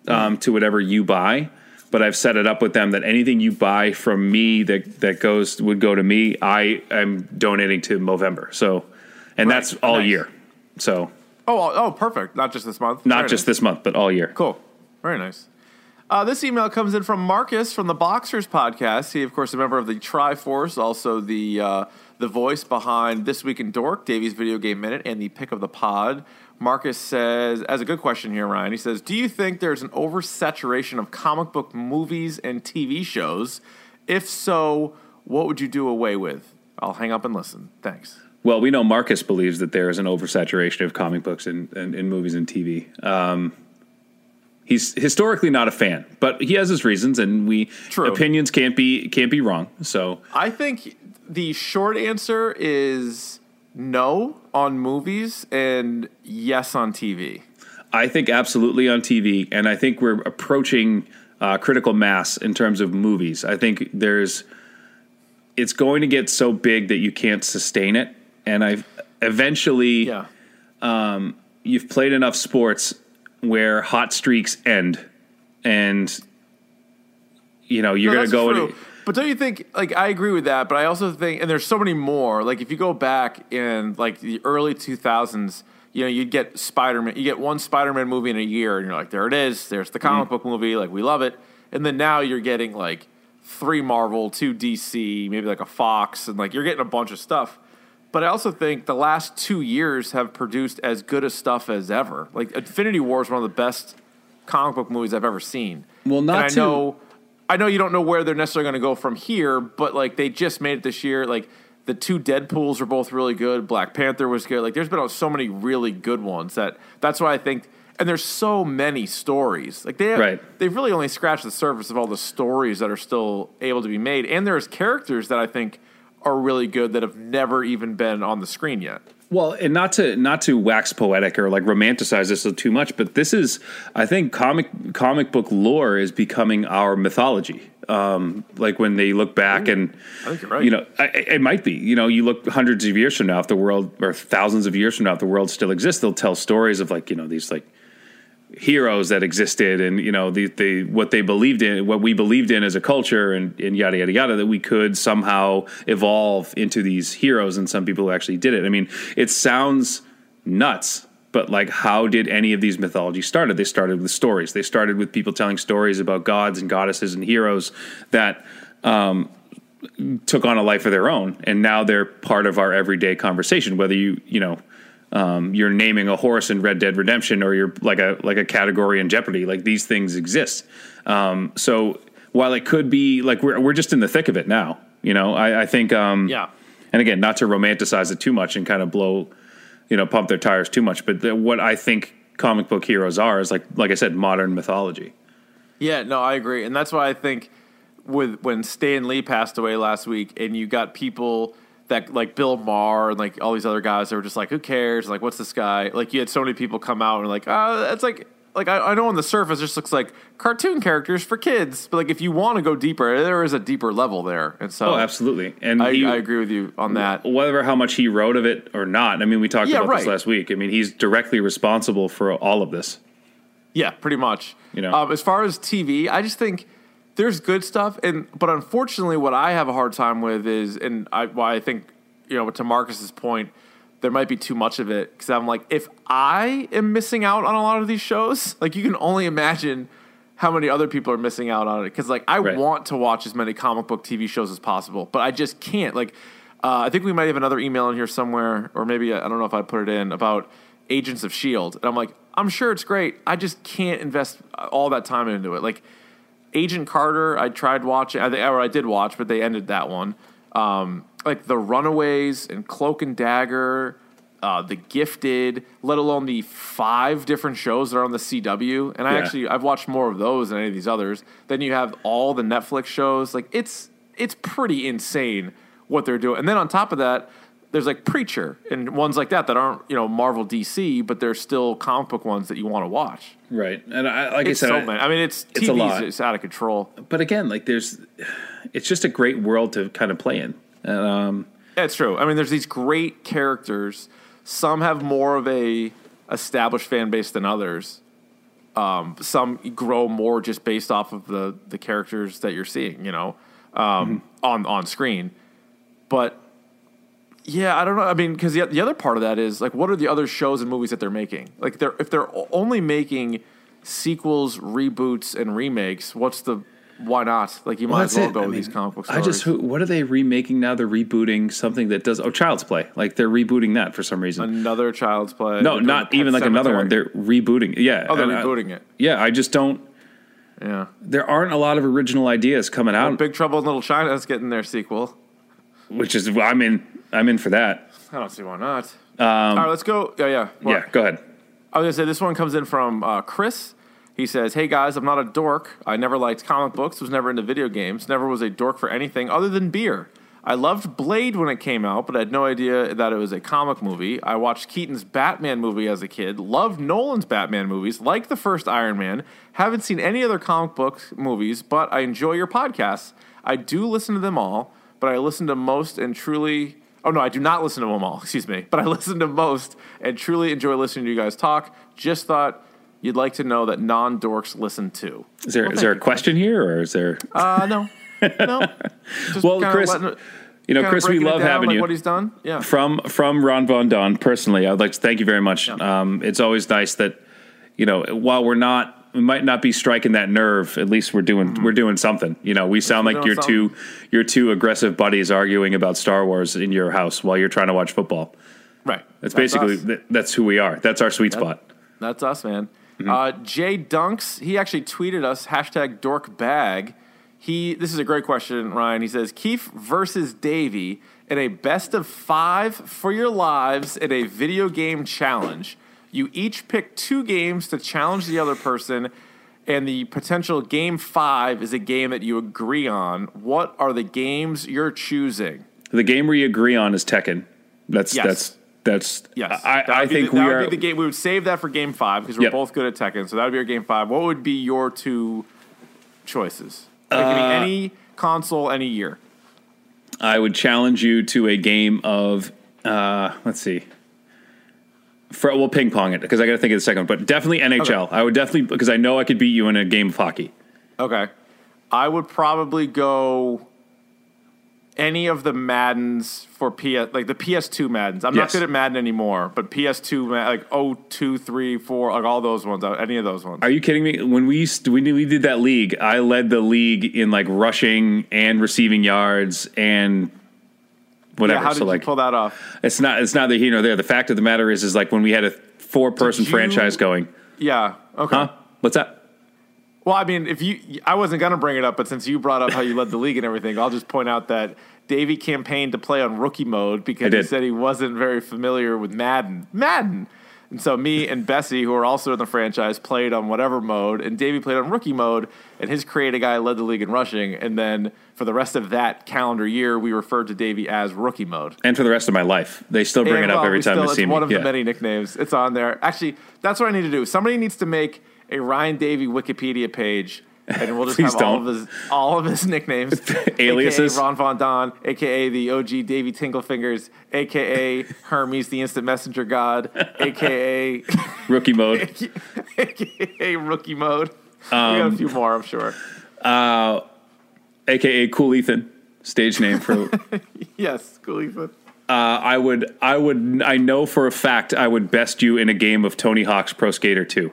um, to whatever you buy. But I've set it up with them that anything you buy from me that that goes would go to me. I am donating to Movember. So, and Right. that's all Nice. year. So Oh, oh, perfect. Not just this month. not Very just nice. this month, but all year. Cool. Very nice. Uh, this email comes in from Marcus from the Boxers podcast. He, of course, a member of the Triforce, also the uh, the voice behind This Week in Dork, Davey's Video Game Minute, and the pick of the pod. Marcus says, as a good question here, Ryan, he says, Do you think there's an oversaturation of comic book movies and TV shows? If so, what would you do away with? I'll hang up and listen. Thanks. Well, we know Marcus believes that there is an oversaturation of comic books and, and, and movies and TV. Um, he's historically not a fan, but he has his reasons, and we True. opinions can't be can't be wrong. So I think the short answer is no on movies and yes on TV. I think absolutely on TV, and I think we're approaching uh, critical mass in terms of movies. I think there's it's going to get so big that you can't sustain it, and I eventually Yeah. you've played enough sports where hot streaks end, and you know you're No, going to that's go true. and But don't you think like I agree with that, but I also think and there's so many more. Like if you go back in like the early 2000s, you know, you'd get Spider-Man, you get one Spider-Man movie in a year and you're like there it is, there's the comic Mm-hmm. book movie, like we love it. And then now you're getting like three Marvel, two DC, maybe like a Fox and like you're getting a bunch of stuff. But I also think the last 2 years have produced as good a stuff as ever. Like Infinity War is one of the best comic book movies I've ever seen. Well, not and I to- know I know you don't know where they're necessarily going to go from here, but like they just made it this year. Like the two Deadpool's are both really good. Black Panther was good. Like there's been so many really good ones that that's why I think. And there's so many stories. Like they have, Right. they've really only scratched the surface of all the stories that are still able to be made. And there's characters that I think are really good that have never even been on the screen yet. Well, and not to not to wax poetic or like romanticize this too much, but this is, I think, comic comic book lore is becoming our mythology. Um, like when they look back and I think you're right. you know, I- it might be. You know, you look hundreds of years from now, if the world or thousands of years from now, if the world still exists, they'll tell stories of like you know these like heroes that existed and you know the, the what they believed in what we believed in as a culture and, and yada yada yada that we could somehow evolve into these heroes and some people actually did it. I mean it sounds nuts but like how did any of these mythologies started they started with stories. They started with people telling stories about gods and goddesses and heroes that um, took on a life of their own and now they're part of our everyday conversation whether you you know um, you're naming a horse in Red Dead Redemption or you're like a like a category in Jeopardy like these things exist. Um, so while it could be like we're we're just in the thick of it now you know? I, I think um, Yeah. and again not to romanticize it too much and kind of blow you know pump their tires too much but the, what I think comic book heroes are is like like I said modern mythology. Yeah, no, I agree, and that's why I think with when Stan Lee passed away last week, and you got people that like Bill Maher and like all these other guys that were just like, who cares? Like, what's this guy? Like, you had so many people come out and like, oh, that's like. Like I, I know on the surface, it just looks like cartoon characters for kids, but like if you want to go deeper, there is a deeper level there, and so oh absolutely and I, he- I agree with you on that. whether how much he wrote of it or not. I mean, we talked Yeah, about this last week. I mean, he's directly responsible for all of this. Yeah, pretty much. You know. um, as far as TV, I just think there's good stuff, and but unfortunately, what I have a hard time with is, and I, why I think you know, to Marcus's point, there might be too much of it because I'm like, if I am missing out on a lot of these shows, (laughs) like you can only imagine how many other people are missing out on it. Because like I Right. want to watch as many comic book TV shows as possible, but I just can't. Like Uh, I think we might have another email in here somewhere, or maybe I don't know if I put it in about Agents of Shield, and I'm like, I'm sure it's great. I just can't invest all that time into it. Like Agent Carter, I tried watching, I think, or I did watch, but they ended that one. Um, like The Runaways and Cloak and Dagger, uh, The Gifted, let alone the five different shows that are on the CW. And I Yeah. actually I've watched more of those than any of these others. Then you have all the Netflix shows. Like it's it's pretty insane what they're doing. And then on top of that, there's like Preacher and ones like that that aren't you know Marvel DC, but they're still comic book ones that you want to watch. Right. And I, like It's I said, so I- many. I mean, it's it's a lot. it's out of control. but again, like there's, it's just a great world to kind of play in. Um, Yeah, it's true. I mean, there's these great characters. Some have more of a established fan base than others. Um, some grow more just based off of the the characters that you're seeing, you know, um, on on screen. But yeah, I don't know. I mean, because the, the other part of that is like, what are the other shows and movies that they're making? Like, they're if they're only making sequels, reboots, and remakes, what's the why not? Like, you might as well it. go I with mean, these comic book I just, who, what are they remaking now? They're rebooting something that does, oh, Child's Play. Like they're rebooting that for some reason. another Child's Play. no, not even like another one. They're rebooting. Yeah. Oh, they're I- uh, rebooting it. Yeah. I just don't, Yeah. there aren't a lot of original ideas coming out, Big Trouble in Little China is getting their sequel. which is, I'm in, I'm in for that. I don't see why not. All right, let's go. Yeah, yeah. What? Yeah. Go ahead. I was gonna say this one comes in from uh, Chris. He says, "Hey guys, I'm not a dork. I never liked comic books. Was never into video games. Never was a dork for anything other than beer. I loved Blade when it came out, but I had no idea that it was a comic movie. I watched Keaton's Batman movie as a kid. Loved Nolan's Batman movies. Like the first Iron Man. Haven't seen any other comic book movies, but I enjoy your podcasts. I do listen to them all, but I listen to most and truly." Oh no, I do not listen to them all. (laughs) Excuse me, but I listen to most and truly enjoy listening to you guys talk. Just thought you'd like to know that non dorks listen too. Is there, is Well, there a question here or is there, Uh, no, (laughs) no. Just Well, Chris, letting- you know, Chris, we love down, having like you. What he's done, yeah. from from Ron Von Don personally, I'd like to thank you very much. Um, it's always nice that you know while we're not we might not be striking that nerve, at least we're doing we're doing something. You know, we sound we're like doing you're two you're two aggressive buddies arguing about Star Wars in your house while you're trying to watch football. Right. That's, basically th- that's who we are. That's our sweet spot. That's us, man. Mm-hmm. Uh, Jay Dunks, he actually tweeted us hashtag dork bag. He this is a great question, Ryan. He says Keith versus Davey in a best of five for your lives in a video game challenge. You each pick two games to challenge the other person, and the potential game five is a game that you agree on. What are the games you're choosing? The game we agree on is Tekken. That's Yes. that's that's. Yes, I, I think the, we that would are. be the game. We would save that for game five because we're Yep. both good at Tekken. So that would be our game five. What would be your two choices? It could be Uh, any console, any year. I would challenge you to a game of uh, let's see. For, we'll ping pong it because I got to think of the second, one, but definitely NHL. I would definitely because I know I could beat you in a game of hockey. Okay, I would probably go any of the Maddens for PS, like the PS2 Maddens. I'm not good at Madden anymore, but PS2 like 0, 2, 3, 4, like all those ones. uh, Any of those ones. Are you kidding me? When we used to- when we did that league, I led the league in like rushing and receiving yards and whatever. yeah, how did so like you pull that off? it's not it's neither here nor there. The fact of the matter is is like when we had a four person you- franchise going. Yeah. Okay. Huh? What's that? Well, I mean, if you, I wasn't gonna bring it up, but since you brought up how you led the league and everything, I'll just point out that Davey campaigned to play on rookie mode because he said he wasn't very familiar with Madden. Madden. And so me and Bessie, who are also in the franchise, played on whatever mode, and Davey played on rookie mode, and his creative guy led the league in rushing. And then for the rest of that calendar year, we referred to Davey as rookie mode. And for the rest of my life, they still bring And, it up well, every time still, they see it's one of Yeah. the many nicknames. It's on there. Actually, that's what I need to do. Somebody needs to make a Ryan Davey Wikipedia page, and we'll just have all don't. of his all of his (laughs) nicknames, (laughs) Aliases? AKA Ron Von Don, aka the OG Davey Tinglefingers, aka Hermes the Instant Messenger God, (laughs) aka Rookie mode. aka Rookie Mode. we Um, got a few more, I'm sure. Uh, aka Cool Ethan, stage name for. uh, Yes, cool Ethan. I would, I would, I know for a fact I would best you in a game of Tony Hawk's Pro Skater 2.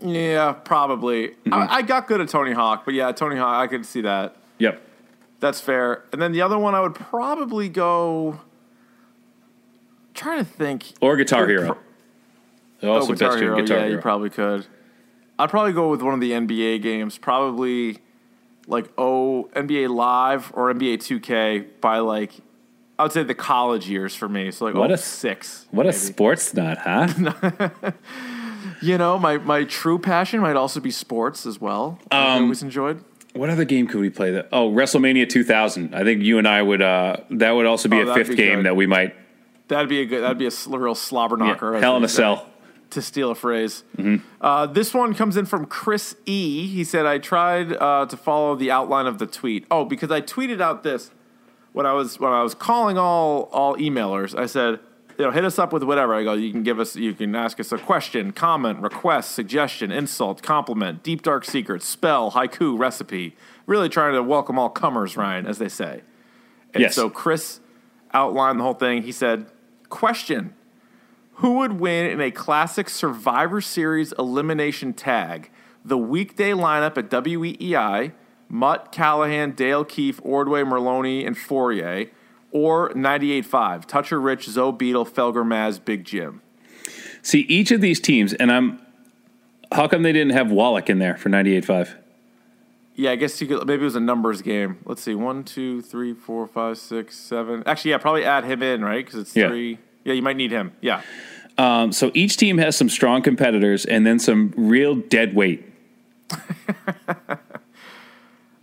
Yeah, probably. Mm-hmm. I, I got good at Tony Hawk, but yeah, Tony Hawk, I could see that. Yep. That's fair. And then the other one, I would probably go. Trying to think. Or Guitar Hero. Oh, Also Guitar best Hero. Guitar yeah, Hero. you probably could. I'd probably go with one of the NBA games, probably like oh NBA Live or NBA 2K by like I would say the college years for me. So like What oh a- six. what a sports nut, huh? (laughs) (laughs) You know, my my true passion might also be sports as well. Um, always enjoyed. what other game could we play? That oh, WrestleMania 2000. I think you and I would. uh That would also be Oh, a fifth be game good. that we might. That'd be a good. That'd be a real slobber knocker. as hell in a cell. to steal a phrase. Mm-hmm. Uh, this one comes in from Chris E. He said, I tried uh, to follow the outline of the tweet. Oh, because I tweeted out this when I was when I was calling all all emailers. I said, you know, hit us up with whatever. I go, you can give us, you can ask us a question, comment, request, suggestion, insult, compliment, deep dark secret, spell, haiku, recipe. Really trying to welcome all comers, Ryan, as they say. And Yes. so Chris outlined the whole thing. He said, question. Who would win in a classic Survivor Series elimination tag? The weekday lineup at WEEI, Mutt, Callahan, Dale Keefe, Ordway, Merloni, and Fauria, or 98.5, Toucher Rich, Zoe Beetle, Felger Mazz, Big Jim. See each of these teams, and I'm. How come they didn't have Wallach in there for 98.5? Yeah, I guess you could. Maybe it was a numbers game. Let's see. One, two, three, four, five, six, seven. Actually, yeah, probably add him in, right? Because it's Yeah. three. Yeah, you might need him. Yeah. Um, so each team has some strong competitors and then some real dead weight. (laughs)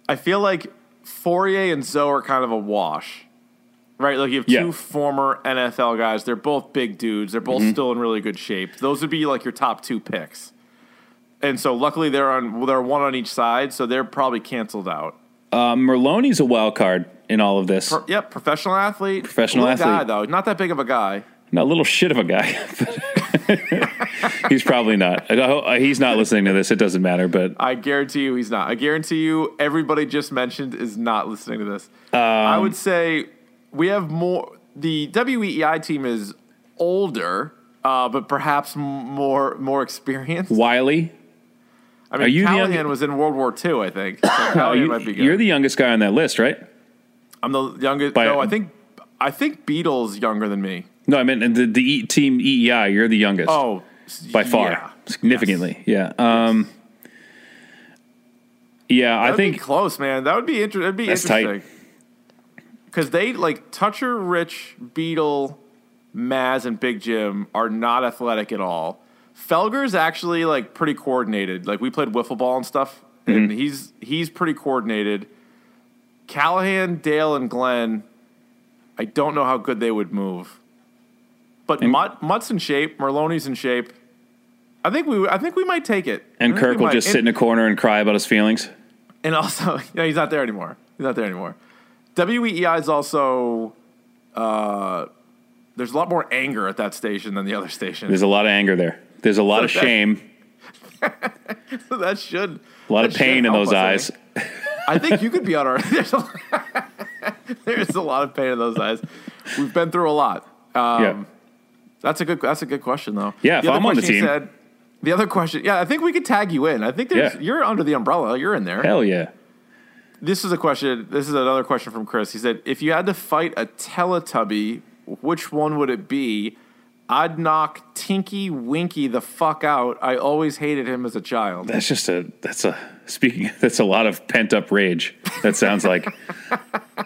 I feel like Fauria and Zoe are kind of a wash, right? Like you have two Yeah. former NFL guys. They're both big dudes. They're Mm-hmm. both still in really good shape. Those would be like your top two picks. And so luckily they're on well, they're one on each side, so they're probably canceled out. Uh, Merloni's a wild card in all of this. Pro- yep, professional athlete. Professional Little guy athlete. though, not that big of a guy. Not a little shit of a guy. (laughs) he's probably not. I He's not listening to this. It doesn't matter. But I guarantee you he's not. I guarantee you everybody just mentioned is not listening to this. I Um, would say we have more. The WEEI team is older, uh, but perhaps m- more more experienced. Wiley, I mean, Are you Callahan young- was in World War II, I think. So (coughs) you, might be good. you're the youngest guy on that list, right? I'm the youngest. By- no, I think I think Beetle's younger than me. No, I meant the, the e, team EEI. You're the youngest. Oh, by far, yeah. significantly. Yeah. Um, Yeah, I That'd think be close, man. That would be interesting. That'd be That's tight. Because they like Toucher, Rich, Beetle, Mazz, and Big Jim are not athletic at all. Felger's actually like pretty coordinated. Like we played wiffle ball and stuff, and Mm-hmm. he's he's pretty coordinated. Callahan, Dale, and Glenn, I don't know how good they would move. But And- Mutt, Mutt's in shape. Merloni's in shape. I think we I think we might take it. and Kirk will might. just And- sit in a corner and cry about his feelings. and also, (laughs) no, he's not there anymore. He's not there anymore. WEEI is also. Uh, there's a lot more anger at that station than the other stations. There's a lot of anger there. There's a lot of (laughs) Okay. shame, (laughs) that should. a lot of pain in those us, eyes. think. (laughs) I think you could be on our. There's a, there's a lot of pain in those eyes. We've been through a lot. Um, yeah. That's a good. That's a good question, though. Yeah, if I'm on the team. Said, the other question, yeah, I think we could tag you in. I think there's, Yeah. you're under the umbrella. You're in there. Hell yeah. This is a question. This is another question from Chris. He said, "If you had to fight a Teletubby, which one would it be?" I'd knock Tinky Winky the fuck out. I always hated him as a child. That's just a that's a speaking (laughs) that's a lot of pent up rage. That sounds like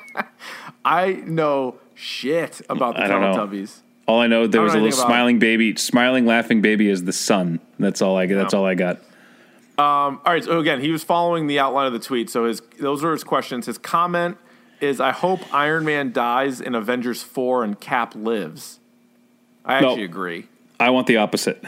(laughs) I know shit about the I don't know. Teletubbies. all I know there I was a little smiling baby, smiling laughing baby is the sun. That's all I that's oh. all I got. All right. So again, he was following the outline of the tweet. So his those are his questions. His comment is, "I hope Iron Man dies in Avengers four and Cap lives." I actually agree. I want the opposite.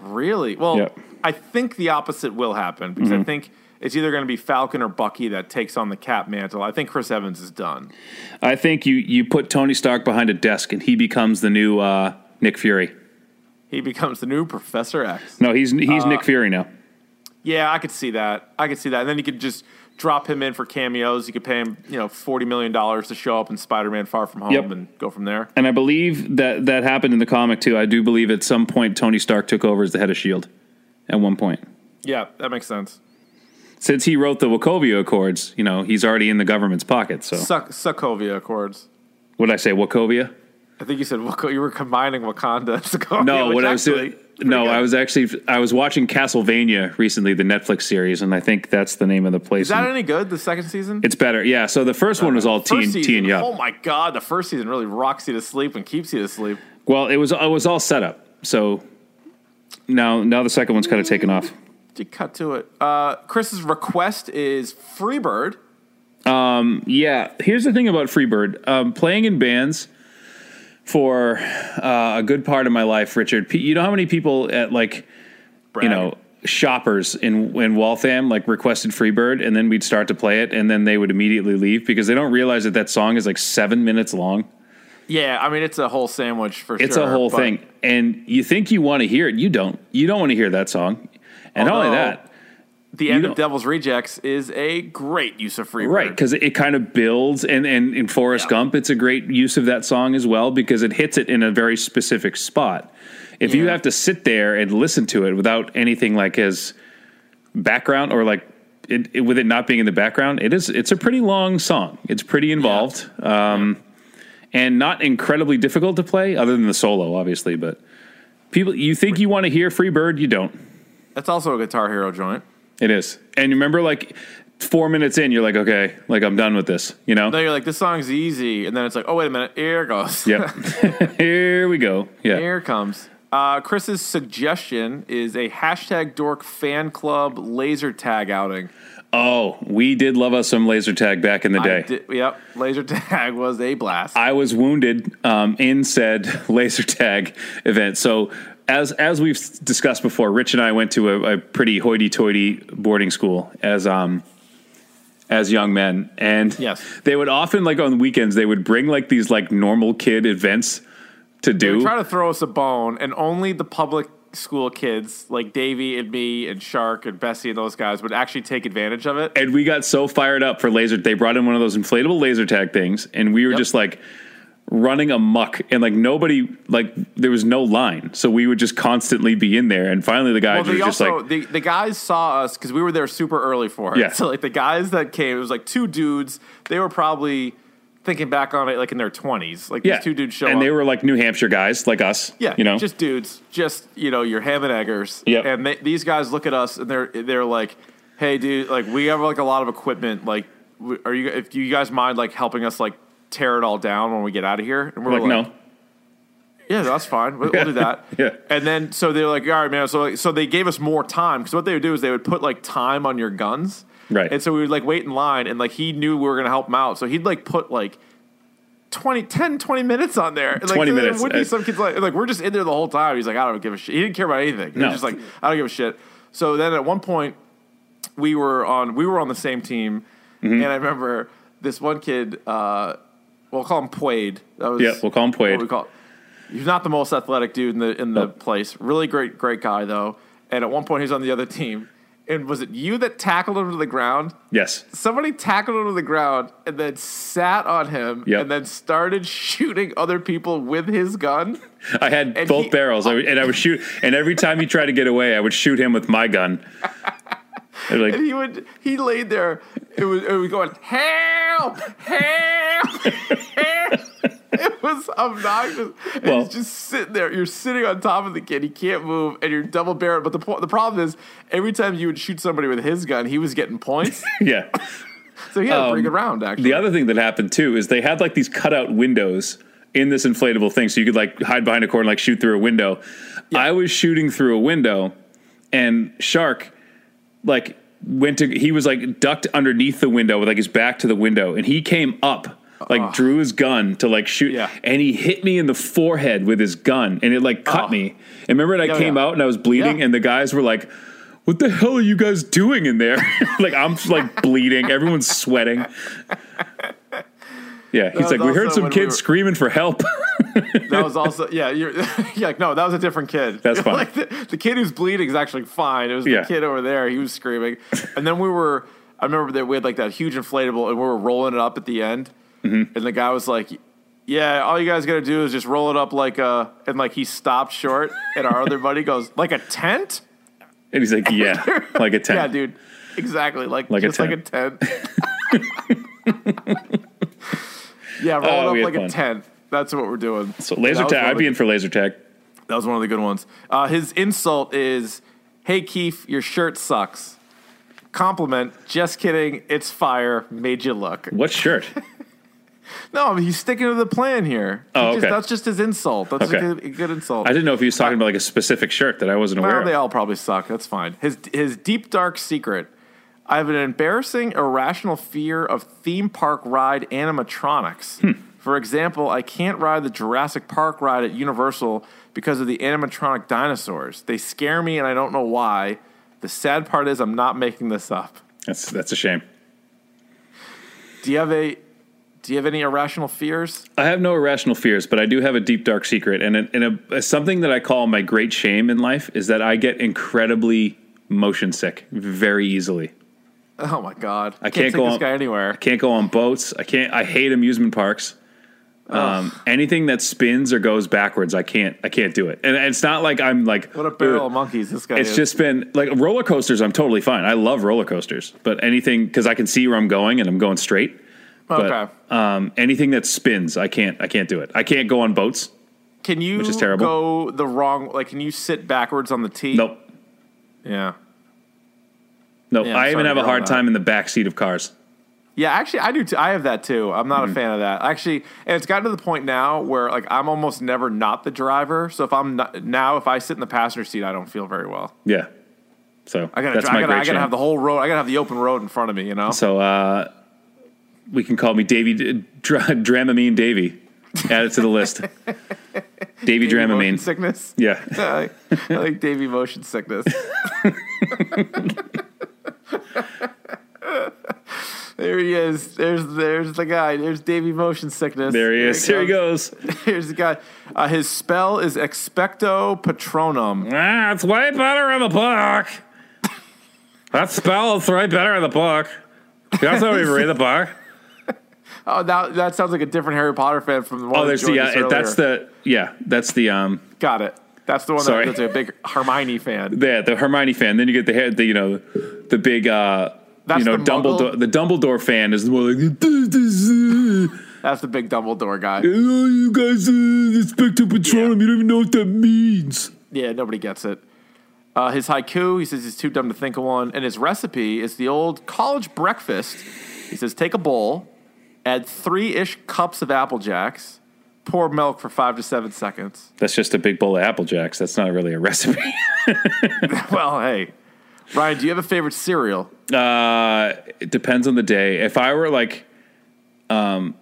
Really? Well, Yep. I think the opposite will happen because I think it's either going to be Falcon or Bucky that takes on the Cap mantle. I think Chris Evans is done. I think you you put Tony Stark behind a desk and he becomes the new uh, Nick Fury. He becomes the new Professor X. No, he's he's Uh, Nick Fury now. Yeah, I could see that. I could see that. And then you could just drop him in for cameos. You could pay him, you know, forty million dollars to show up in Spider-Man: Far From Home Yep. and go from there. And I believe that that happened in the comic too. I do believe at some point Tony Stark took over as the head of Shield. At one point. Yeah, that makes sense. since he wrote the Wachovia Accords, you know, he's already in the government's pocket. So Suck, Sokovia Accords. what did I say? Wachovia? I think you said you were combining Wakanda and Sokovia. No, what I was doing. No, good. I was actually I was watching Castlevania recently, the Netflix series, and I think that's the name of the place. Is that any good? The second season? it's better, yeah. So the first one was all and, season, and yup. Oh my god, the first season really rocks you to sleep and keeps you to sleep. Well, it was it was all set up. So now now the second one's kind of taken off. You cut to it. Uh, Chris's request is Freebird. Yeah, here's the thing about Freebird. Um, playing in bands for uh, a good part of my life, Richard. You know how many people at like Brag. you know shoppers in in Waltham like requested Freebird, and then we'd start to play it, and then they would immediately leave because they don't realize that that song is like seven minutes long. Yeah, I mean it's a whole sandwich for It's sure. It's a whole thing, and you think you want to hear it, you don't. You don't want to hear that song, and not only that. The end of Devil's Rejects is a great use of Freebird. Right, because it, kind of builds, and, and in Forrest Yeah. Gump, it's a great use of that song as well because it hits it in a very specific spot. If you have to sit there and listen to it without anything like his background or like it, it- with it not being in the background, it is it's a pretty long song. It's pretty involved, um, and not incredibly difficult to play, other than the solo, obviously. But people, you think you want to hear Free Bird, you don't. That's also a Guitar Hero joint. It is, and you remember, like four minutes in, you're like, okay, like I'm done with this, you know. No, you're like, this song's easy, and then it's like, oh wait a minute, here it goes. Yep. (laughs) (laughs) Here we go. Yeah. Here it comes. Uh, Chris's suggestion is a hashtag dork fan club laser tag outing. Oh, we did love us some laser tag back in the I day. did- yep, laser (laughs) tag was a blast. I was wounded um, in said laser tag event. So as as we've discussed before, Rich and I went to a, a pretty hoity-toity boarding school as um as young men, and Yes. they would often like on weekends they would bring like these like normal kid events to do. try to throw us a bone, and only the public school kids like Davey and me and Shark and Bessie and those guys would actually take advantage of it. and we got so fired up for laser. They brought in one of those inflatable laser tag things, and we were Yep. just like running amuck. And like nobody, like there was no line, so we would just constantly be in there. And finally, the guys Well, were they just also like, the, the guys saw us because we were there super early for it. Yeah. So like the guys that came, it was like two dudes. They were probably thinking back on it like in their twenties. Like yeah, these two dudes show up and up. they were like New Hampshire guys, like us. Yeah, you know, just dudes, just you know, your ham and eggers. Yep. And they, these guys look at us and they're they're like, "Hey, dude, like we have like a lot of equipment. Like, are you if you guys mind like helping us like tear it all down when we get out of here?" And we're like, no, yeah, that's fine. We'll, we'll do that. (laughs) Yeah. And then so they're like, all right, man. So like, so they gave us more time because what they would do is they would put like time on your guns. Right. And so we would like wait in line and like he knew we were gonna help him out, so he'd like put like. 20, 10, 20 minutes on there. And, like, 20 there minutes. would be Uh, some kids like, like, we're just in there the whole time. He's like, I don't give a shit. He didn't care about anything. He No. was just like, I don't give a shit. So then at one point, we were on we were on the same team, Mm-hmm. and I remember this one kid. Uh, we'll call him Puade. That was Yeah, we'll call him Puade. what we call. He's not the most athletic dude in the in the No. place. Really great, great guy though. And at one point, he's on the other team. And was it you that tackled him to the ground? yes, Somebody tackled him to the ground and then sat on him Yep. and then started shooting other people with his gun. I had And both he- barrels, I and I would shoot. And every time he tried to get away, I would shoot him with my gun. (laughs) Like, And he would he laid there. It was it was going help, help, (laughs) help. It was obnoxious. And Well- he's just sitting there. You're sitting on top of the kid. He can't move, and you're double barreled. But the po- the problem is, every time you would shoot somebody with his gun, he was getting points. (laughs) yeah. So he had a pretty um, good round actually. The other thing that happened too is they had like these cutout windows in this inflatable thing, so you could like hide behind a corner, and, like shoot through a window. I was shooting through a window, and Shark like went to he was like ducked underneath the window with like his back to the window, and he came up. Like drew his gun to like shoot, Yeah. and he hit me in the forehead with his gun, and it like cut Oh. me. And remember, I Yeah, came yeah. out and I was bleeding, and the guys were like, "What the hell are you guys doing in there?" (laughs) like I'm like (laughs) bleeding, everyone's sweating. Yeah, he's like, we heard some kids we were- screaming for help. (laughs) That was also yeah. You're (laughs) yeah. like, No, that was a different kid. That's (laughs) fine. like the, the kid who's bleeding is actually fine. It was Yeah. the kid over there. He was screaming, and then we were. I remember that we had like that huge inflatable, and we were rolling it up at the end, Mm-hmm. and the guy was like. Yeah, all you guys gotta do is just roll it up like a, and like he stopped short, and our other buddy goes like a tent. and he's like, (laughs) yeah, like a tent. Yeah, dude. exactly like, Like a like a tent. yeah, roll it up like a tent. That's what we're doing. So laser tag. I'd be the- in for laser tag. That was one of the good ones. Uh, his insult is, "Hey Keith, your shirt sucks." Compliment, just kidding. It's fire. Made you look. What shirt? (laughs) No, I mean, he's sticking to the plan here. He Oh, just- okay. that's just his insult. That's Okay. a, good, a good insult. I didn't know if he was talking about like a specific shirt that I wasn't aware Well, they all probably suck. That's fine. His his deep dark secret. I have an embarrassing, irrational fear of theme park ride animatronics. Hmm. For example, I can't ride the Jurassic Park ride at Universal because of the animatronic dinosaurs. They scare me, and I don't know why. The sad part is, I'm not making this up. That's that's a shame. Do you have a Do you have any irrational fears? I have no irrational fears, but I do have a deep dark secret, and a, and a, something that I call my great shame in life is that I get incredibly motion sick very easily. Oh my god! I can't take go this on- guy anywhere. Can't go on boats. I can't. I hate amusement parks. Um, anything that spins or goes backwards, I can't. I can't do it. And it's not like I'm like What a barrel of monkeys this guy It's is. just been like roller coasters. I'm totally fine. I love roller coasters, but anything because I can see where I'm going and I'm going straight. But okay. um, anything that spins, I can't. I can't do it. I can't go on boats. Can you which is terrible. go the wrong? Like, can you sit backwards on the tee? Nope. Yeah. Nope. Yeah, I even have a hard time in the back seat of cars. Yeah, actually, I do. Too. I have that too. I'm Mm-hmm. not a fan of that. Actually, and it's gotten to the point now where like I'm almost never not the driver. So if I'm not, now, if I sit in the passenger seat, I don't feel very well. Yeah. So I gotta, that's dri- my I gotta, I gotta have the whole road. I gotta have the open road in front of me. You know. So uh, we can call me Davy Dra- (laughs) Dramamine Davy. Add it to the list. (laughs) Davy Dramamine. sickness. Yeah. (laughs) I like, I like Davy motion sickness. There he is. There's there's the guy. There's Davy motion sickness. There he is. Here he goes. (laughs) Here's the guy. Uh, his spell is expecto patronum. Ah, it's way better in the book. That spell is way better in the book. That's how we read the book. (laughs) Oh, that that sounds like a different Harry Potter fan from the one. Oh, there's the yeah. That's the yeah. That's the um. got it. That's the one Sorry. that, that's a big Hermione fan. The the Hermione fan. Then you get the head. The you know the big uh. That's you know the Dumbledore. Muggle? The Dumbledore fan is one like. That's the big Dumbledore guy. Oh, you guys uh, expect to Patronum. You don't even know what that means. Yeah, nobody gets it. Uh, his haiku, he says he's too dumb to think of one. And his recipe is the old college breakfast. He says take a bowl, add three ish cups of Apple Jacks, pour milk for five to seven seconds. That's just a big bowl of Apple Jacks. That's not really a recipe. (laughs) (laughs) well, hey. Ryan, do you have a favorite cereal? Uh, it depends on the day. If I were like, um,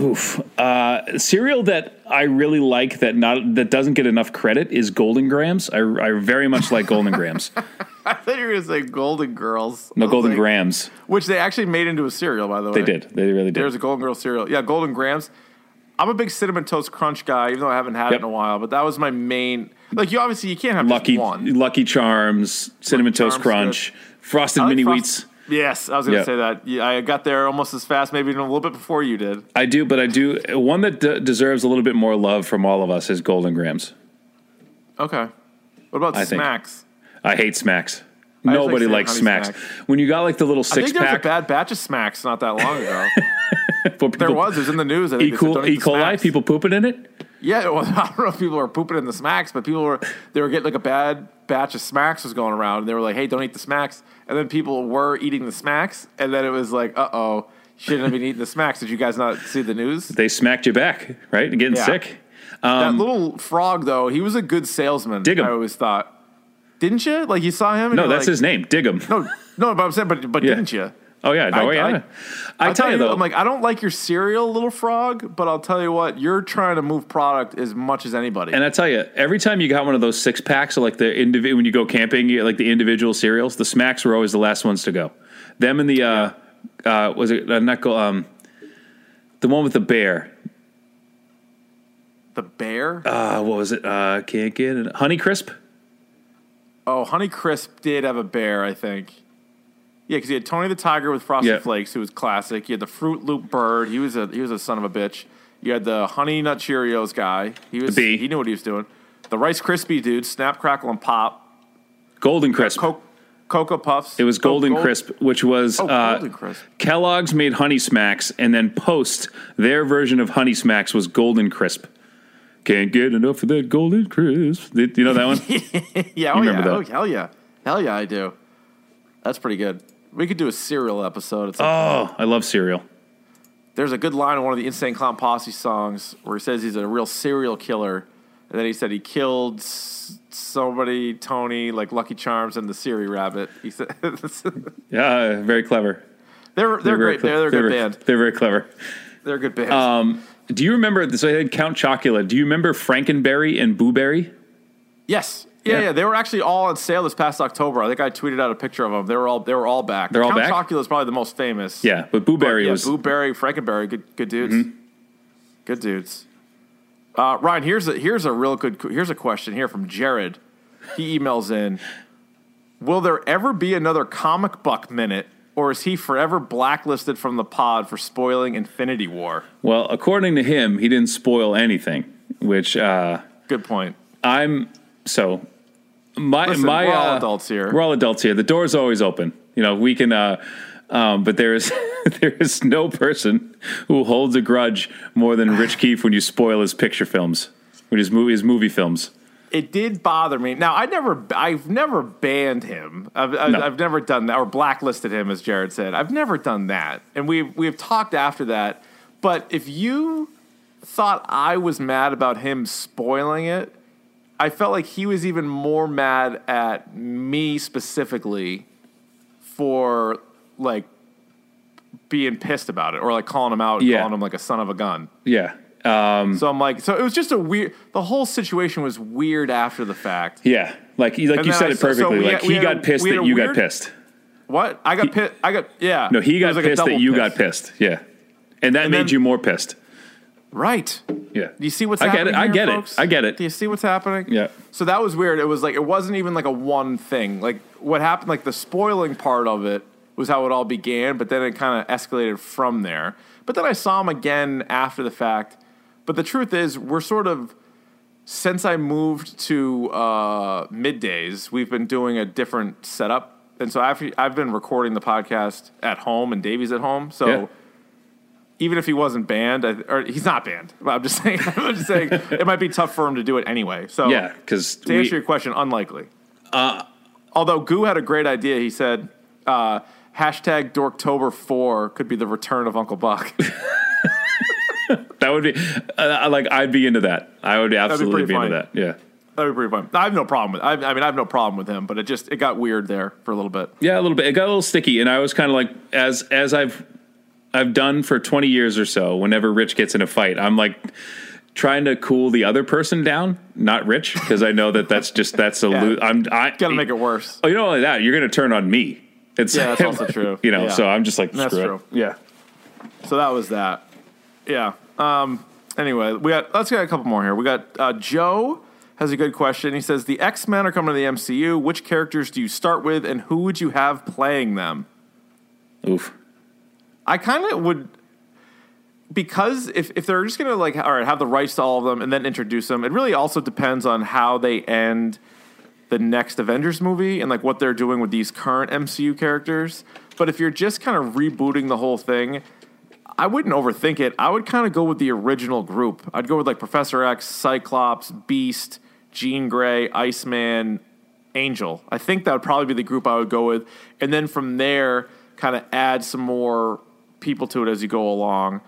oof, uh, cereal that I really like that not that doesn't get enough credit is Golden Grahams. I, I very much like Golden Grahams. (laughs) I thought you were going to say Golden Girls. No Golden like- Grams. Which they actually made into a cereal, by the way. They did. They really did. There's a Golden Girls cereal. Yeah, Golden Grahams. I'm a big cinnamon toast crunch guy, even though I haven't had Yep. it in a while. But that was my main. Like you obviously you can't have Lucky just one. Lucky Charms, cinnamon Lucky toast Charms, crunch, frosted like mini Frost- wheats. Yes, I was going to Yeah. say that. Yeah, I got there almost as fast, maybe even a little bit before you did. I do, but I do one that d- deserves a little bit more love from all of us is Golden Grahams. Okay. What about I think. Smacks? I hate Smacks. I Nobody like likes Smacks. Smacks. When you got like the little I six think there was a bad batch of Smacks not that long ago. (laughs) (laughs) for there was. It was in the news. I think E. coli, e. people pooping in it. Yeah, well, (laughs) I don't know if people were pooping in the Smacks, but people were they were getting like a bad batch of Smacks was going around, and they were like, "Hey, don't eat the Smacks." And then people were eating the Smacks, and then it was like, "Uh oh, shouldn't have been eating the Smacks." Did you guys not see the news? They smacked you back, right? Getting Yeah. sick. that little frog, though, he was a good salesman. Um, Dig 'em. I always thought. Didn't you? Like you saw him? and No, that's like, his name. Dig him. No, no, but I'm saying, but but (laughs) Yeah. didn't you? Oh yeah, no, I- yeah. I- I, I'll tell you though, I'm like, I don't like your cereal, little frog, but I'll tell you what, you're trying to move product as much as anybody. and I tell you, every time you got one of those six packs, of like the individual when you go camping, you like the individual cereals, the Smacks were always the last ones to go. Them and the uh, uh, was it uh, not go um, the one with the bear. the bear. Uh, what was it? Uh, can't get it. Honey Crisp. oh, Honey Crisp did have a bear, I think. Yeah, because you had Tony the Tiger with Frosted Yeah. Flakes, who was classic. You had the Fruit Loop Bird. He was a he was a son of a bitch. You had the Honey Nut Cheerios guy. He was he knew what he was doing. The Rice Krispie dude, Snap Crackle and Pop. Golden Crisp. Coke. Cocoa Puffs. It was Go- Golden Gold- Crisp, which was Oh, uh, Golden Crisp. Kellogg's made Honey Smacks, and then Post their version of Honey Smacks was Golden Crisp. Can't get enough of that Golden Crisp. You know that one? (laughs) Yeah, oh remember yeah, that? oh hell yeah, hell yeah, I do. That's pretty good. We could do a cereal episode. It's like, oh, I love cereal. There's a good line in one of the Insane Clown Posse songs where he says he's a real serial killer, and then he said he killed somebody, Tony, like Lucky Charms and the Siri Rabbit. He said (laughs) Yeah, very clever. they're they're, very great. cle- They're, they're a good very- band. They're very clever. They're a good band. Um, do you remember? So I had Count Chocula. Do you remember Frankenberry and Booberry? yes. Yeah, yeah. yeah, They were actually all on sale this past October. I think I tweeted out a picture of them. They were all they were all back. They're all Count back? Chocula is probably the most famous. Yeah, but Boo Berry yeah, was. Boo Berry, Franken Berry, good good dudes. Mm-hmm. Good dudes. Uh, Ryan, here's a here's a real good here's a question here from Jared. He emails in: Will there ever be another comic buck minute, or is he forever blacklisted from the pod for spoiling Infinity War? well, according to him, he didn't spoil anything, which uh, Good point. I'm so. My Listen, my we're all uh, adults here. We're all adults here. The door's always open. You know, we can. Uh, um, but there is (laughs) there is no person who holds a grudge more than Rich (sighs) Keefe when you spoil his picture films, when his movie his movie films. It did bother me. Now I never, I've never banned him. I've, I've, No. I've never done that or blacklisted him, as Jared said. I've never done that, and we've we've talked after that. But if you thought I was mad about him spoiling it, I felt like he was even more mad at me specifically for like being pissed about it or like calling him out, and Yeah. calling him like a son of a gun. Yeah. Um, So I'm like, so it was just a weird. The whole situation was weird after the fact. yeah. Like like you said I- it so- so perfectly. like had- he got a- pissed that you weird- got pissed. What? I got pissed. I got yeah. No, he got like pissed that you got pissed. Yeah. And that And made then- you more pissed. Right. Yeah. Do you see what's I get happening? it. I get folks? it. I get it. Do you see what's happening? Yeah. So that was weird. It was like it wasn't even like a one thing. Like what happened, like the spoiling part of it was how it all began, but then it kind of escalated from there. But then I saw him again after the fact. But the truth is, we're sort of since I moved to uh, middays, we've been doing a different setup, and so I've I've been recording the podcast at home, and Davey's at home, so. Yeah. Even if he wasn't banned, I, or he's not banned. But I'm just (laughs) saying. I'm just saying it might be tough for him to do it anyway. So Yeah, because to answer your question, unlikely. Uh, Although Goo had a great idea. He said, uh, hashtag Dorktober4 could be the return of Uncle Buck. (laughs) that would be uh, like I'd be into that. I would absolutely pretty be into that. Yeah. That'd be pretty fun. I have no problem with I, I mean, I have no problem with him, but it just, it got weird there for a little bit. Yeah, a little bit. It got a little sticky, and I was kind of like, as as I've I've done for twenty years or so. Whenever Rich gets in a fight, I'm like trying to cool the other person down, not Rich, because I know that that's just that's a Yeah. lo- I'm I Gotta make it worse. Oh, you know only that you're going to turn on me. It's Yeah, that's also (laughs) true. You know, Yeah. so I'm just like That's screw it. true. Yeah. So that was that. Yeah. Um, anyway, we got let's get a couple more here. We got uh, Joe has a good question. He says the X Men are coming to the MCU. Which characters do you start with, and who would you have playing them? Oof. I kind of would because if, if they're just gonna like all right have the rights to all of them and then introduce them, it really also depends on how they end the next Avengers movie and like what they're doing with these current MCU characters. But if you're just kind of rebooting the whole thing, I wouldn't overthink it. I would kind of go with the original group. I'd go with like Professor X, Cyclops, Beast, Jean Grey, Iceman, Angel. I think that would probably be the group I would go with. And then from there, kind of add some more people to it as you go along.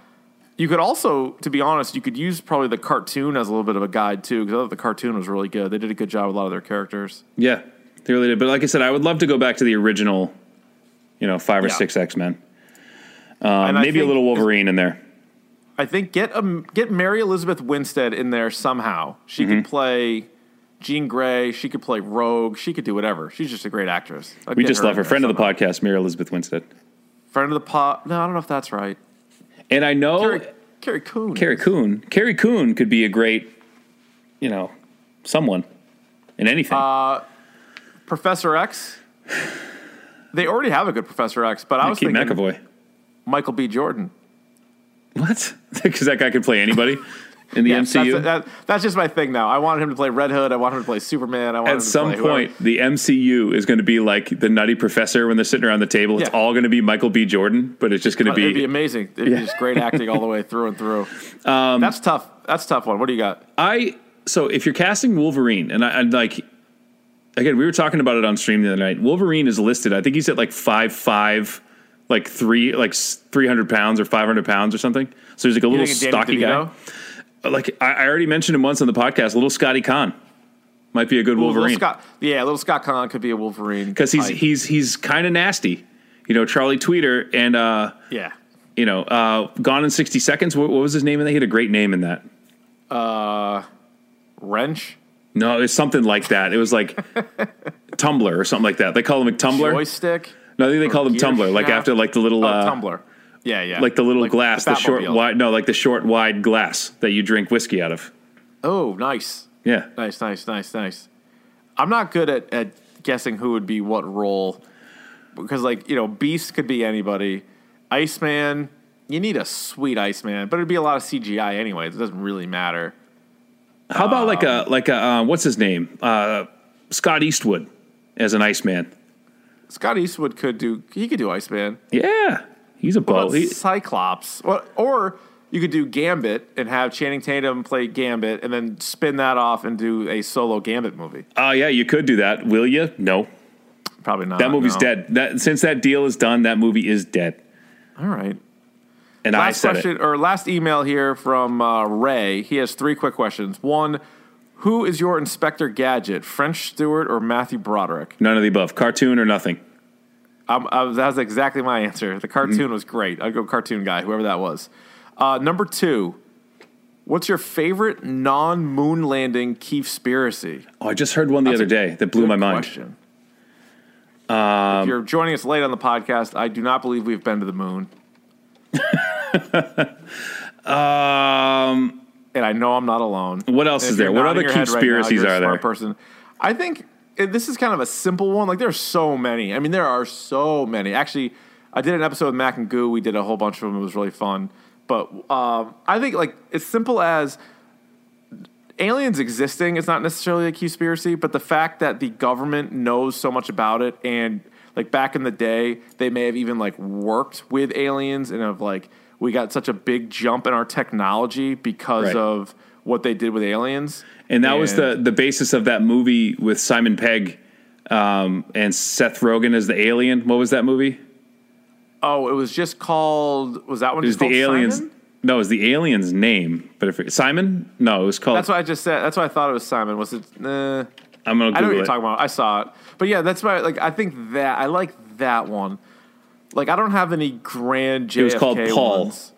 You could also, to be honest, you could use probably the cartoon as a little bit of a guide too, because I thought the cartoon was really good. They did a good job with a lot of their characters. Yeah, they really did. But like I said, I would love to go back to the original, you know, five or Yeah. six X Men. Um, maybe a little Wolverine in there. I think get um, get Mary Elizabeth Winstead in there somehow. She Mm-hmm. could play Jean Grey. She could play Rogue. She could do whatever. She's just a great actress. I'd We just her love her friend of the podcast, Mary Elizabeth Winstead. Friend of the pot. No, I don't know if that's right. And I know Carrie, Carrie Coon. Carrie Coon. Carrie Coon could be a great, you know, someone in anything. Uh, Professor X. They already have a good Professor X, but I was Keith thinking McAvoy. Michael B. Jordan. What? (laughs) Because that guy could play anybody. (laughs) in the Yes, MCU. That's, that, that's just my thing now. I wanted him to play Red Hood. I wanted him to play Superman. I At some play whoever. point, the MCU is going to be like the Nutty Professor when they're sitting around the table. It's Yeah. all going to be Michael B. Jordan, but it's just going to It'd be be. amazing. It'd be just great acting all the way through and through. (laughs) Um, that's tough. That's a tough one. What do you got? I so if you're casting Wolverine, and I, I'd like again, we were talking about it on stream the other night. Wolverine is listed. I think he's at like five five, like three like three hundred pounds or five hundred pounds or something. So he's like a You little stocky guy. Like I, I already mentioned him once on the podcast. Little Scotty Caan might be a good Little Wolverine Scott, yeah, little Scott Caan could be a Wolverine because he's type. he's he's kind of nasty. You know, Charlie Tweeter and uh, yeah. you know, uh, Gone in sixty seconds. What, what was his name And? He had a great name in that. Wrench, No, it's something like that. It was like (laughs) Tumbler or something like that. They call him a Tumbler. joystick, No, I think they call him Tumbler, like after like the little, oh, uh, Tumbler. Yeah, yeah, like the little glass, the, short wide, no, like the short wide glass that you drink whiskey out of. Oh, nice, Yeah, nice, nice, nice, nice. I'm not good at, at guessing who would be what role because, like, you know, Beast could be anybody. Iceman, you need a sweet Iceman, but it'd be a lot of CGI anyway. It doesn't really matter. how about like a like a uh, what's his name, uh, Scott Eastwood as an Iceman? Scott Eastwood could do. He could do Iceman. Yeah, he's a What bow. He, Cyclops? Or, or you could do Gambit and have Channing Tatum play Gambit, and then spin that off and do a solo Gambit movie. oh yeah, you could do that. Will you? No, Probably not. that movie's no. dead. That since that deal is done, that movie is dead. All right. And I Last said question it. or last email here from uh, Ray. He has three quick questions. One, who is your Inspector Gadget, French Stewart or Matthew Broderick? None of the above. Cartoon or nothing. Um, I was, that was exactly my answer. The cartoon Mm-hmm. was great. I'd go cartoon guy, whoever that was. Uh, number two, what's your favorite non-moon landing Keithspiracy? Oh, I just heard one the That's other day that blew my mind. Question. if you're joining us late on the podcast, I do not believe we've been to the moon, (laughs) Um, and I know I'm not alone. what else is there? What other your head right now, conspiracies a are there? Person, I think this is kind of a simple one. Like there are so many. I mean, there are so many. Actually, I did an episode with Mac and Goo. We did a whole bunch of them. It was really fun. But um, I think like as simple as aliens existing is not necessarily a conspiracy, but the fact that the government knows so much about it and like back in the day, they may have even like worked with aliens and have like we got such a big jump in our technology because Right. of what they did with aliens. And that was the the basis of that movie with Simon Pegg um, and Seth Rogen as the alien. What was that movie? Oh, it was just called was that one It was just called the aliens. Simon? No, it was the alien's name. But if Simon, no, it was called. That's what I just said. That's what I thought it was Simon. Was it uh, I'm gonna Google I know what you're it. talking about. I saw it, but yeah, that's why. Like, I think that I like that one. Like, I don't have any grand JFK It was called Paul. ones.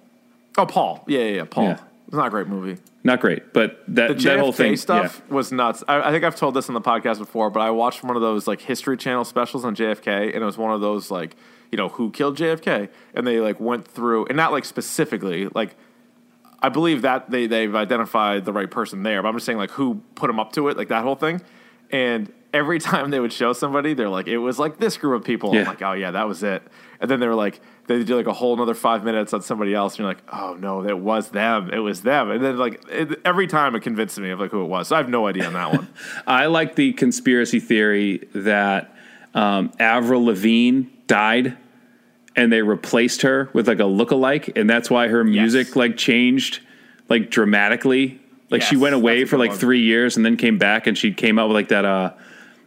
Oh, Paul. Yeah, yeah, yeah. Paul. Yeah. It's not a great movie. Not great, but that The that whole thing stuff Yeah. was nuts. I, I think I've told this on the podcast before, but I watched one of those like History Channel specials on JFK, and it was one of those like you know who killed JFK, and they like went through, and not like specifically like. I believe that they they've identified the right person there, but I'm just saying like who put him up to it, like that whole thing. And every (laughs) time they would show somebody, they're like, it was like this group of people. Yeah. I'm like, oh yeah, that was it. And then they were like, they do like a whole another five minutes on somebody else, and you're like, oh no, it was them, it was them. And then like it, every time it convinced me of like who it was. So I have no idea on that one. (laughs) I like the conspiracy theory that um, Avril Lavigne died and they replaced her with like a lookalike, and that's why her music like changed like dramatically. Like she went away for like one. three years and then came back, and she came out with like that. Uh,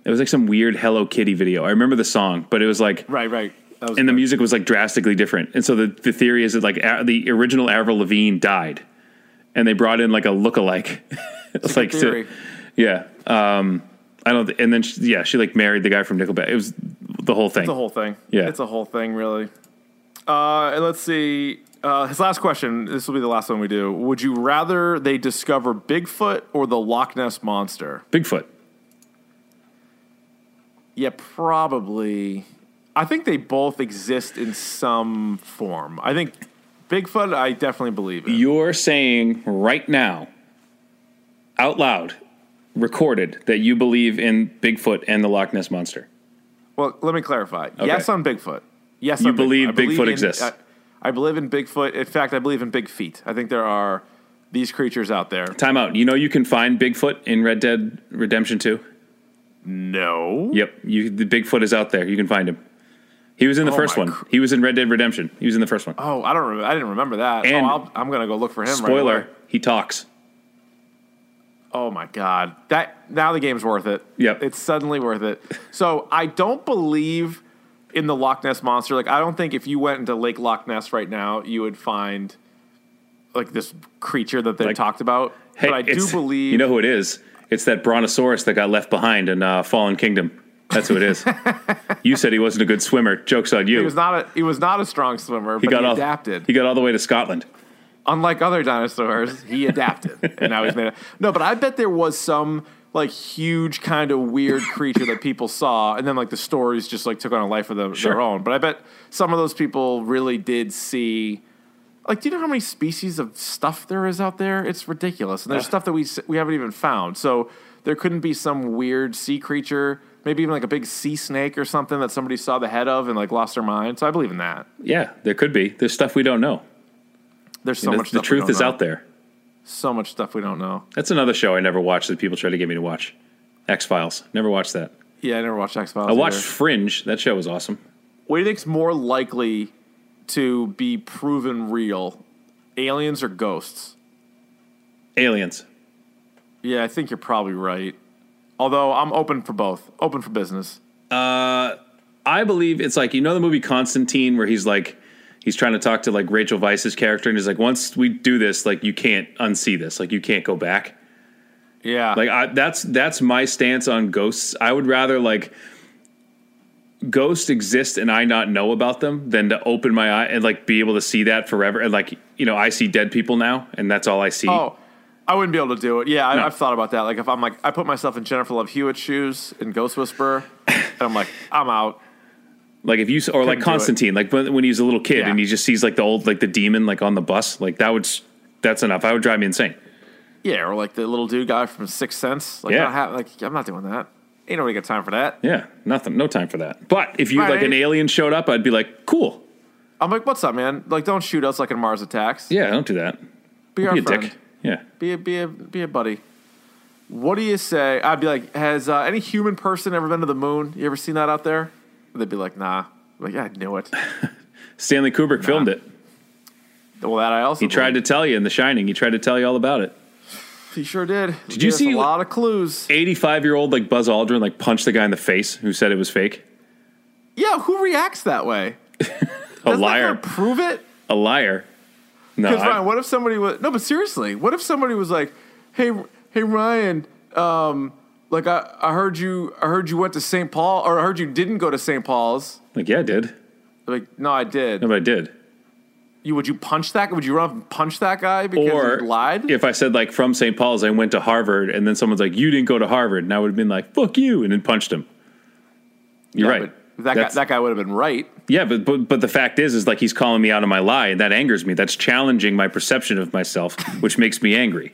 it was like some weird Hello Kitty video. I remember the song, but it was like right, right. And the music was like drastically different. And so the, the theory is that like a, the original Avril Lavigne died, and they brought in like a lookalike. (laughs) it's like to- yeah. Um, I don't. And then she, yeah, she like married the guy from Nickelback. It was the whole thing. It's a whole thing. Yeah. It's a whole thing, really. Uh, and let's see. Uh, his last question. This will be the last one we do. Would you rather they discover Bigfoot or the Loch Ness monster? Bigfoot. Yeah, probably. I think they both exist in some form. I think Bigfoot. I definitely believe in. You're saying right now, out loud, recorded that you believe in Bigfoot and the Loch Ness monster. Well, let me clarify. Yes, on Bigfoot. Yes, You on believe Bigfoot in- exists? I, I believe in Bigfoot. In fact, I believe in big feet. I think there are these creatures out there. Time out. You know you can find Bigfoot in Red Dead Redemption 2? No. Yep. You the Bigfoot is out there. You can find him. He was in the Oh first one. cr- He was in Red Dead Redemption. He was in the first one. Oh, I don't. Remember, I didn't remember that. And- oh, I'll, I'm gonna go look for him. right Spoiler, away. he talks. Oh my god. That now the game's worth it. Yep. It's suddenly worth it. So I don't believe in the Loch Ness monster. Like I don't think if you went into Lake Loch Ness right now, you would find like this creature that they Like- talked about. Hey, but I do believe You know who it is? It's that Brontosaurus that got left behind in uh, Fallen Kingdom. That's who it is. you said he wasn't a good swimmer. Joke's on you. he was not a he was not a strong swimmer, He but got he all, adapted. He got all the way to Scotland. Unlike other dinosaurs, he adapted, (laughs) and now he's made it. No, but I bet there was some like huge kind of weird creature that people saw, and then like the stories just like took on a life of the, Sure. their own. But I bet some of those people really did see. Like, do you know how many species of stuff there is out there? It's ridiculous, and there's Yeah. stuff that we we haven't even found. So there couldn't be some weird sea creature, maybe even like a big sea snake or something that somebody saw the head of and like lost their mind. So I believe in that. Yeah, there could be. There's stuff we don't know. There's so And much. the stuff we truth is know. out there. So much stuff we don't know. That's another show I never watched that people try to get me to watch. X Files. Never watched that. Yeah, I never watched X Files. I watched Fringe. That show was awesome. What do you think's more likely to be proven real, aliens or ghosts? Aliens. Yeah, I think you're probably right. Although I'm open for both. Open for business. Uh, I believe it's like you know the movie Constantine where he's like he's trying to talk to like Rachel Weisz's character and he's like once we do this like you can't unsee this like you can't go back. Yeah. Like I, that's that's my stance on ghosts. I would rather like ghosts exist and I not know about them than to open my eye and like be able to see that forever. And like you know, I see dead people now, and that's all I see. oh, I wouldn't be able to do it. Yeah, I, No. I've thought about that. Like if I'm like I put myself in Jennifer Love Hewitt's shoes in Ghost Whisperer, and I'm like I'm out. Like if you or like Couldn't it. Constantine, like when, when he's a little kid Yeah. and he just sees like the old like the demon like on the bus, like that would s- that's enough. That would drive me insane. Yeah, or like the little dude guy from Sixth Sense. Like, Yeah. not ha- like I'm not doing that. Ain't nobody got time for that. Yeah, nothing, no time for that. But if you Right. like an alien showed up, I'd be like, cool. I'm like, what's up, man? Like, don't shoot us like in Mars Attacks. Yeah, don't do that. Be our Be a friend. dick. Yeah. Be a be a be a buddy. What do you say? I'd be like, has uh, any human person ever been to the moon? You ever seen that out there? They'd be like, nah. I'm like, yeah, I knew it. (laughs) Stanley Kubrick filmed it. well, that I also He tried to tell you in The Shining. He tried to tell you all about it. He sure did. Did you see- a lot of clues? 85 year old like Buzz Aldrin like punched the guy in the face who said it was fake. Yeah, who reacts that way? (laughs) A That's liar. Prove it. A liar. No, Because Ryan, what if somebody was no? But seriously, what if somebody was like, "Hey, hey, Ryan, um, like I, I heard you, I heard you went to St. Paul, or I heard you didn't go to St. Paul's." like yeah, I did. Like, no, I did. No, but I did. You would you punch that? Would you run up and punch that guy because Or he lied? if I said like from St. Paul's, I went to Harvard, and then someone's like, "You didn't go to Harvard," and I would have been like, "Fuck you," and then punched him. You're Yeah, right. but That guy, that guy would have been right. Yeah, but, but but the fact is, is like he's calling me out on my lie, and that angers me. That's challenging my perception of myself, which makes me angry.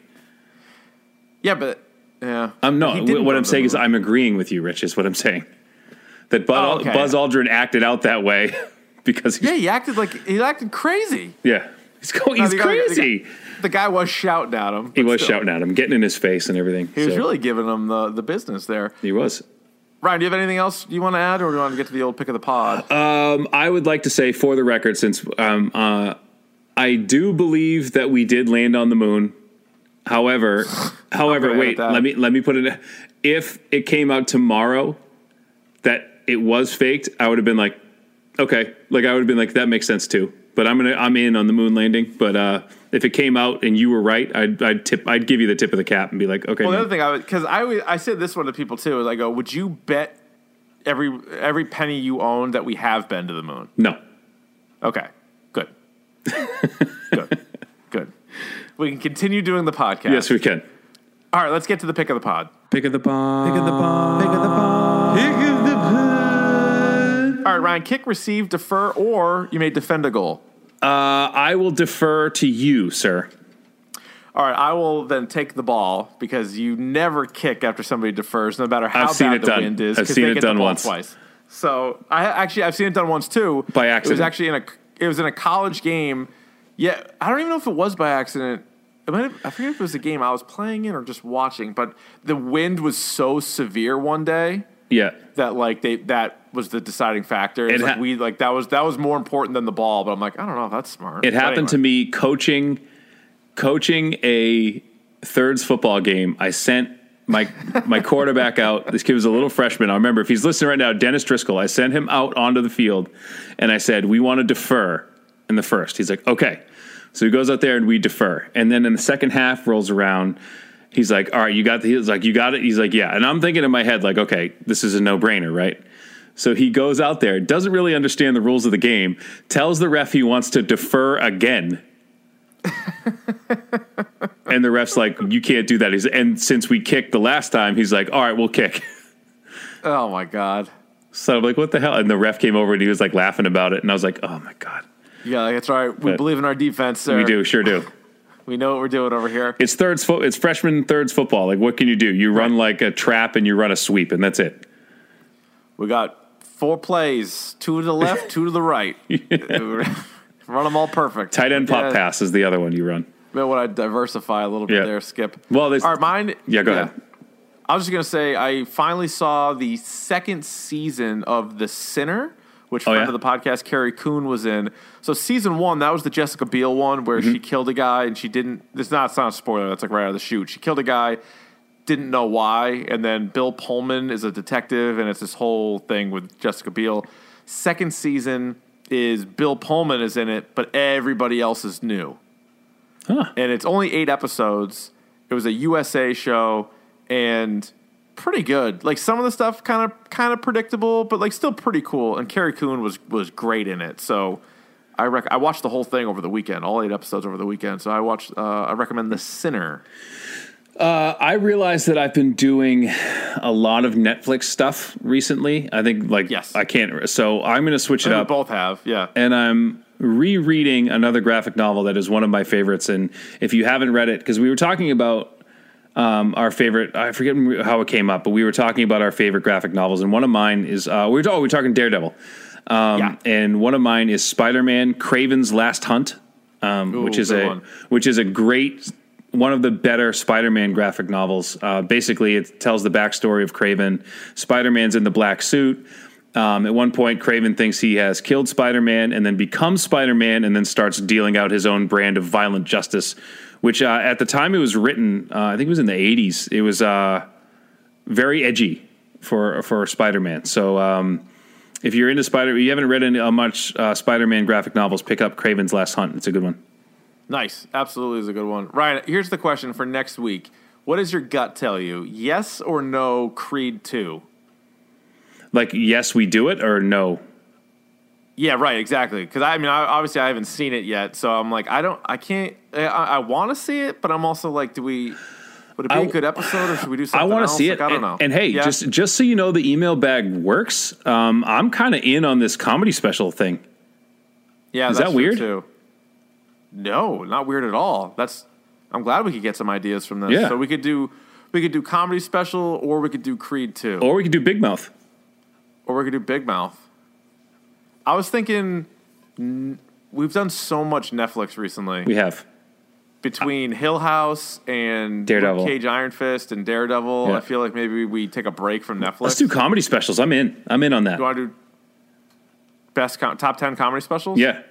Yeah, but yeah. I'm no. What I'm saying is. I'm agreeing with you, Rich. Is what I'm saying. That Buzz, Oh, okay. Buzz Aldrin acted out that way (laughs) because he's, yeah, he acted like he acted crazy. yeah, he's going, No, he's the guy- the guy- crazy. The guy was shouting at him. he was still, shouting at him, getting in his face and everything. He was really giving him the, the business there. he was. Ryan, do you have anything else you want to add, or do you want to get to the old pick of the pod? Um, I would like to say, for the record, since um, uh, I do believe that we did land on the moon. However, (laughs) however, wait. Let me let me put it. If it came out tomorrow that it was faked, I would have been like, okay, like I would have been like, that makes sense too. But I'm gonna I'm in on the moon landing. But uh, if it came out and you were right, I'd I'd tip I'd give you the tip of the cap and be like, okay, Well, the other thing I would because I I said this one to people too is I go, would you bet every every penny you own that we have been to the moon? no. Okay, good, (laughs) good, good. We can continue doing the podcast. Yes, we can. All right, let's get to the pick of the pod. Pick of the bomb. Pick of the bomb. Pick of the bomb. Pick of the pod. All right, Ryan, kick, receive, defer, or you may defend a goal. Uh, I will defer to you, sir. All right, I will then take the ball because you never kick after somebody defers, no matter how I've seen bad it the done. wind is. I've 'cause seen they it get the done ball once. twice. So I actually I've seen it done once too By accident. It was accident. actually in a it was in a college game. Yeah, I don't even know if it was by accident. it might have, I forget if it was a game I was playing in or just watching, but the wind was so severe one day Yeah. that like they that was the deciding factor. It like ha- we like that was that was more important than the ball. But I'm like, I don't know if that's smart. It But happened to me coaching coaching a thirds football game. I sent my my quarterback out. This kid was a little freshman. I remember if he's listening right now, Dennis Driscoll. I sent him out onto the field, and I said, "We want to defer in the first. He's like, "Okay." So he goes out there and we defer, and then in the second half rolls around. He's like, "All right, you got the." He's like, "You got it." He's like, "Yeah," and I'm thinking in my head like, "Okay, this is a no brainer, right?" So he goes out there, doesn't really understand the rules of the game, tells the ref he wants to defer again. (laughs) and the ref's like, you can't do that. He's, and since we kicked the last time, he's like, all right, we'll kick. (laughs) Oh my god. So I'm like, what the hell? And the ref came over and he was like laughing about it. And I was like, oh my God. Yeah, that's right. We But- believe in our defense, sir. We do, sure do. (laughs) We know what we're doing over here. It's thirds, fo- it's freshman thirds football. Like, what can you do? You run like a trap and you run a sweep, and that's it. We got four plays, two to the left, two to the right. (laughs) (laughs) Run them all perfect. Tight end pop Yeah. pass is the other one you run. But what I diversify a little bit Yeah. there, Skip. Well, there's- all right, mine. Yeah, go ahead. I was just gonna say I finally saw the second season of The Sinner, which Oh, friend yeah? of the podcast Carrie Coon was in. So season one, that was the Jessica Biel one where Mm-hmm. she killed a guy and she didn't. This not it's not a spoiler. That's like right out of the shoot. She killed a guy, didn't know why, and then Bill Pullman is a detective, and it's this whole thing with Jessica Biel. Second season is Bill Pullman is in it, but everybody else is new Huh. and it's only eight episodes. It was a USA show and pretty good. Like some of the stuff kind of kind of predictable, but like still pretty cool. And Carrie Coon was was great in it. So I rec- I watched the whole thing over the weekend, all eight episodes over the weekend. So I watched. Uh, I recommend The Sinner. Uh, I realize that I've been doing a lot of Netflix stuff recently. I think, like, Yes. I can't. So I'm going to switch it We up. both have, yeah. and I'm rereading another graphic novel that is one of my favorites. And if you haven't read it, because we were talking about um, our favorite, I forget how it came up, but we were talking about our favorite graphic novels, and one of mine is uh, we were oh, we were talking Daredevil, um, Yeah. and one of mine is Spider Man: Kraven's Last Hunt, um, Ooh, which is a one. which is a great. One of the better Spider-Man graphic novels. Uh, basically, it tells the backstory of Kraven. Spider-Man's in the black suit. Um, at one point, Kraven thinks he has killed Spider Man and then becomes Spider Man and then starts dealing out his own brand of violent justice, which uh, at the time it was written, uh, I think it was in the 80s, it was uh, very edgy for, for Spider Man. So um, if you're into Spider you haven't read any, uh, much uh, Spider Man graphic novels, pick up Kraven's Last Hunt. It's a good one. Nice. Absolutely is a good one. Ryan, here's the question for next week. What does your gut tell you? Yes or no, Creed 2? Like, yes, we do it, or no? Yeah, right, exactly. Because I mean, I, obviously, I haven't seen it yet, so I'm like, I don't, I can't. I, I want to see it, but I'm also like, do we? Would it be I- a good episode, or should we do something? I want to see Like, it. I don't and, know. and hey, Yeah. just just so you know, the email bag works. Um, I'm kind of in on this comedy special thing. yeah, is that's that weird? Too. No, not weird at all. That's. I'm glad we could get some ideas from this. Yeah. So we could do, we could do comedy special, or we could do Creed two, Or we could do Big Mouth. or we could do Big Mouth. I was thinking, we've done so much Netflix recently. We have. between Hill House and Daredevil. Cage Iron Fist and Daredevil, Yeah. I feel like maybe we take a break from Netflix. Let's do comedy specials. I'm in. I'm in on that. Want to do best com- top ten comedy specials? Yeah.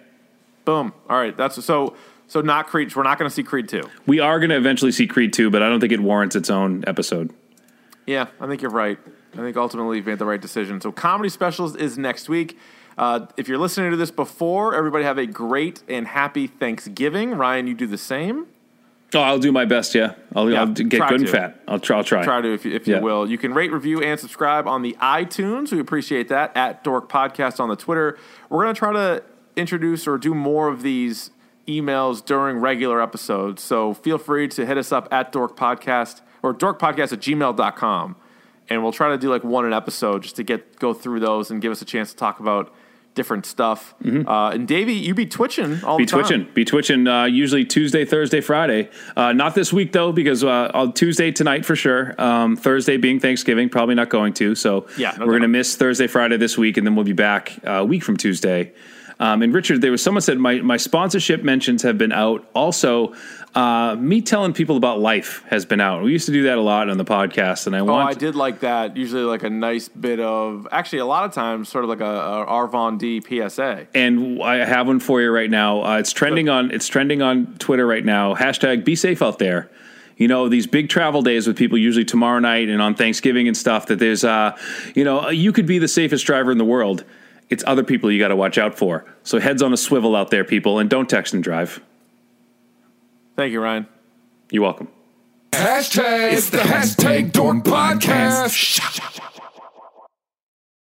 Boom. All right. That's so. So not Creed. We're not going to see Creed two. We are going to eventually see Creed 2, but I don't think it warrants its own episode. Yeah, I think you're right. I think ultimately you've made the right decision. So comedy specials is next week. Uh, if you're listening to this before, everybody have a great and happy Thanksgiving. Ryan, you do the same. Oh, I'll do my best, yeah. I'll, Yeah, I'll get good and to. fat. I'll try. I'll try. try to if, you- if Yeah. you will. You can rate, review, and subscribe on the iTunes. We appreciate that. At Dork Podcast on the Twitter. We're going to try to introduce or do more of these emails during regular episodes. So feel free to hit us up at Dork Podcast or dorkpodcast at gmail.com. And we'll try to do like one an episode just to get go through those and give us a chance to talk about different stuff. Uh, and Davey, you be twitching all Mm-hmm. Be the time. twitching. Be twitching uh, usually Tuesday, Thursday, Friday. Uh, not this week, though, because uh, on Tuesday tonight for sure. Um, Thursday being Thanksgiving, probably not going to. So Yeah, no we're going to miss Thursday, Friday this week, and then we'll be back uh, a week from Tuesday. Um, and Richard, there was someone said my my sponsorship mentions have been out. Also, uh, me telling people about life has been out. We used to do that a lot on the podcast, and I Oh, want. I did like that. Usually, like a nice bit of, actually, a lot of times, sort of like a, a Arvon D PSA. and I have one for you right now. Uh, it's trending on it's trending on Twitter right now. Hashtag Be safe out there. You know these big travel days with people usually tomorrow night and on Thanksgiving and stuff. That there's uh, you know you could be the safest driver in the world. It's other people you got to watch out for. So heads on a swivel out there, people, and don't text and drive. Thank you, Ryan. You're welcome. Hashtag, it's the hashtag Dork Podcast.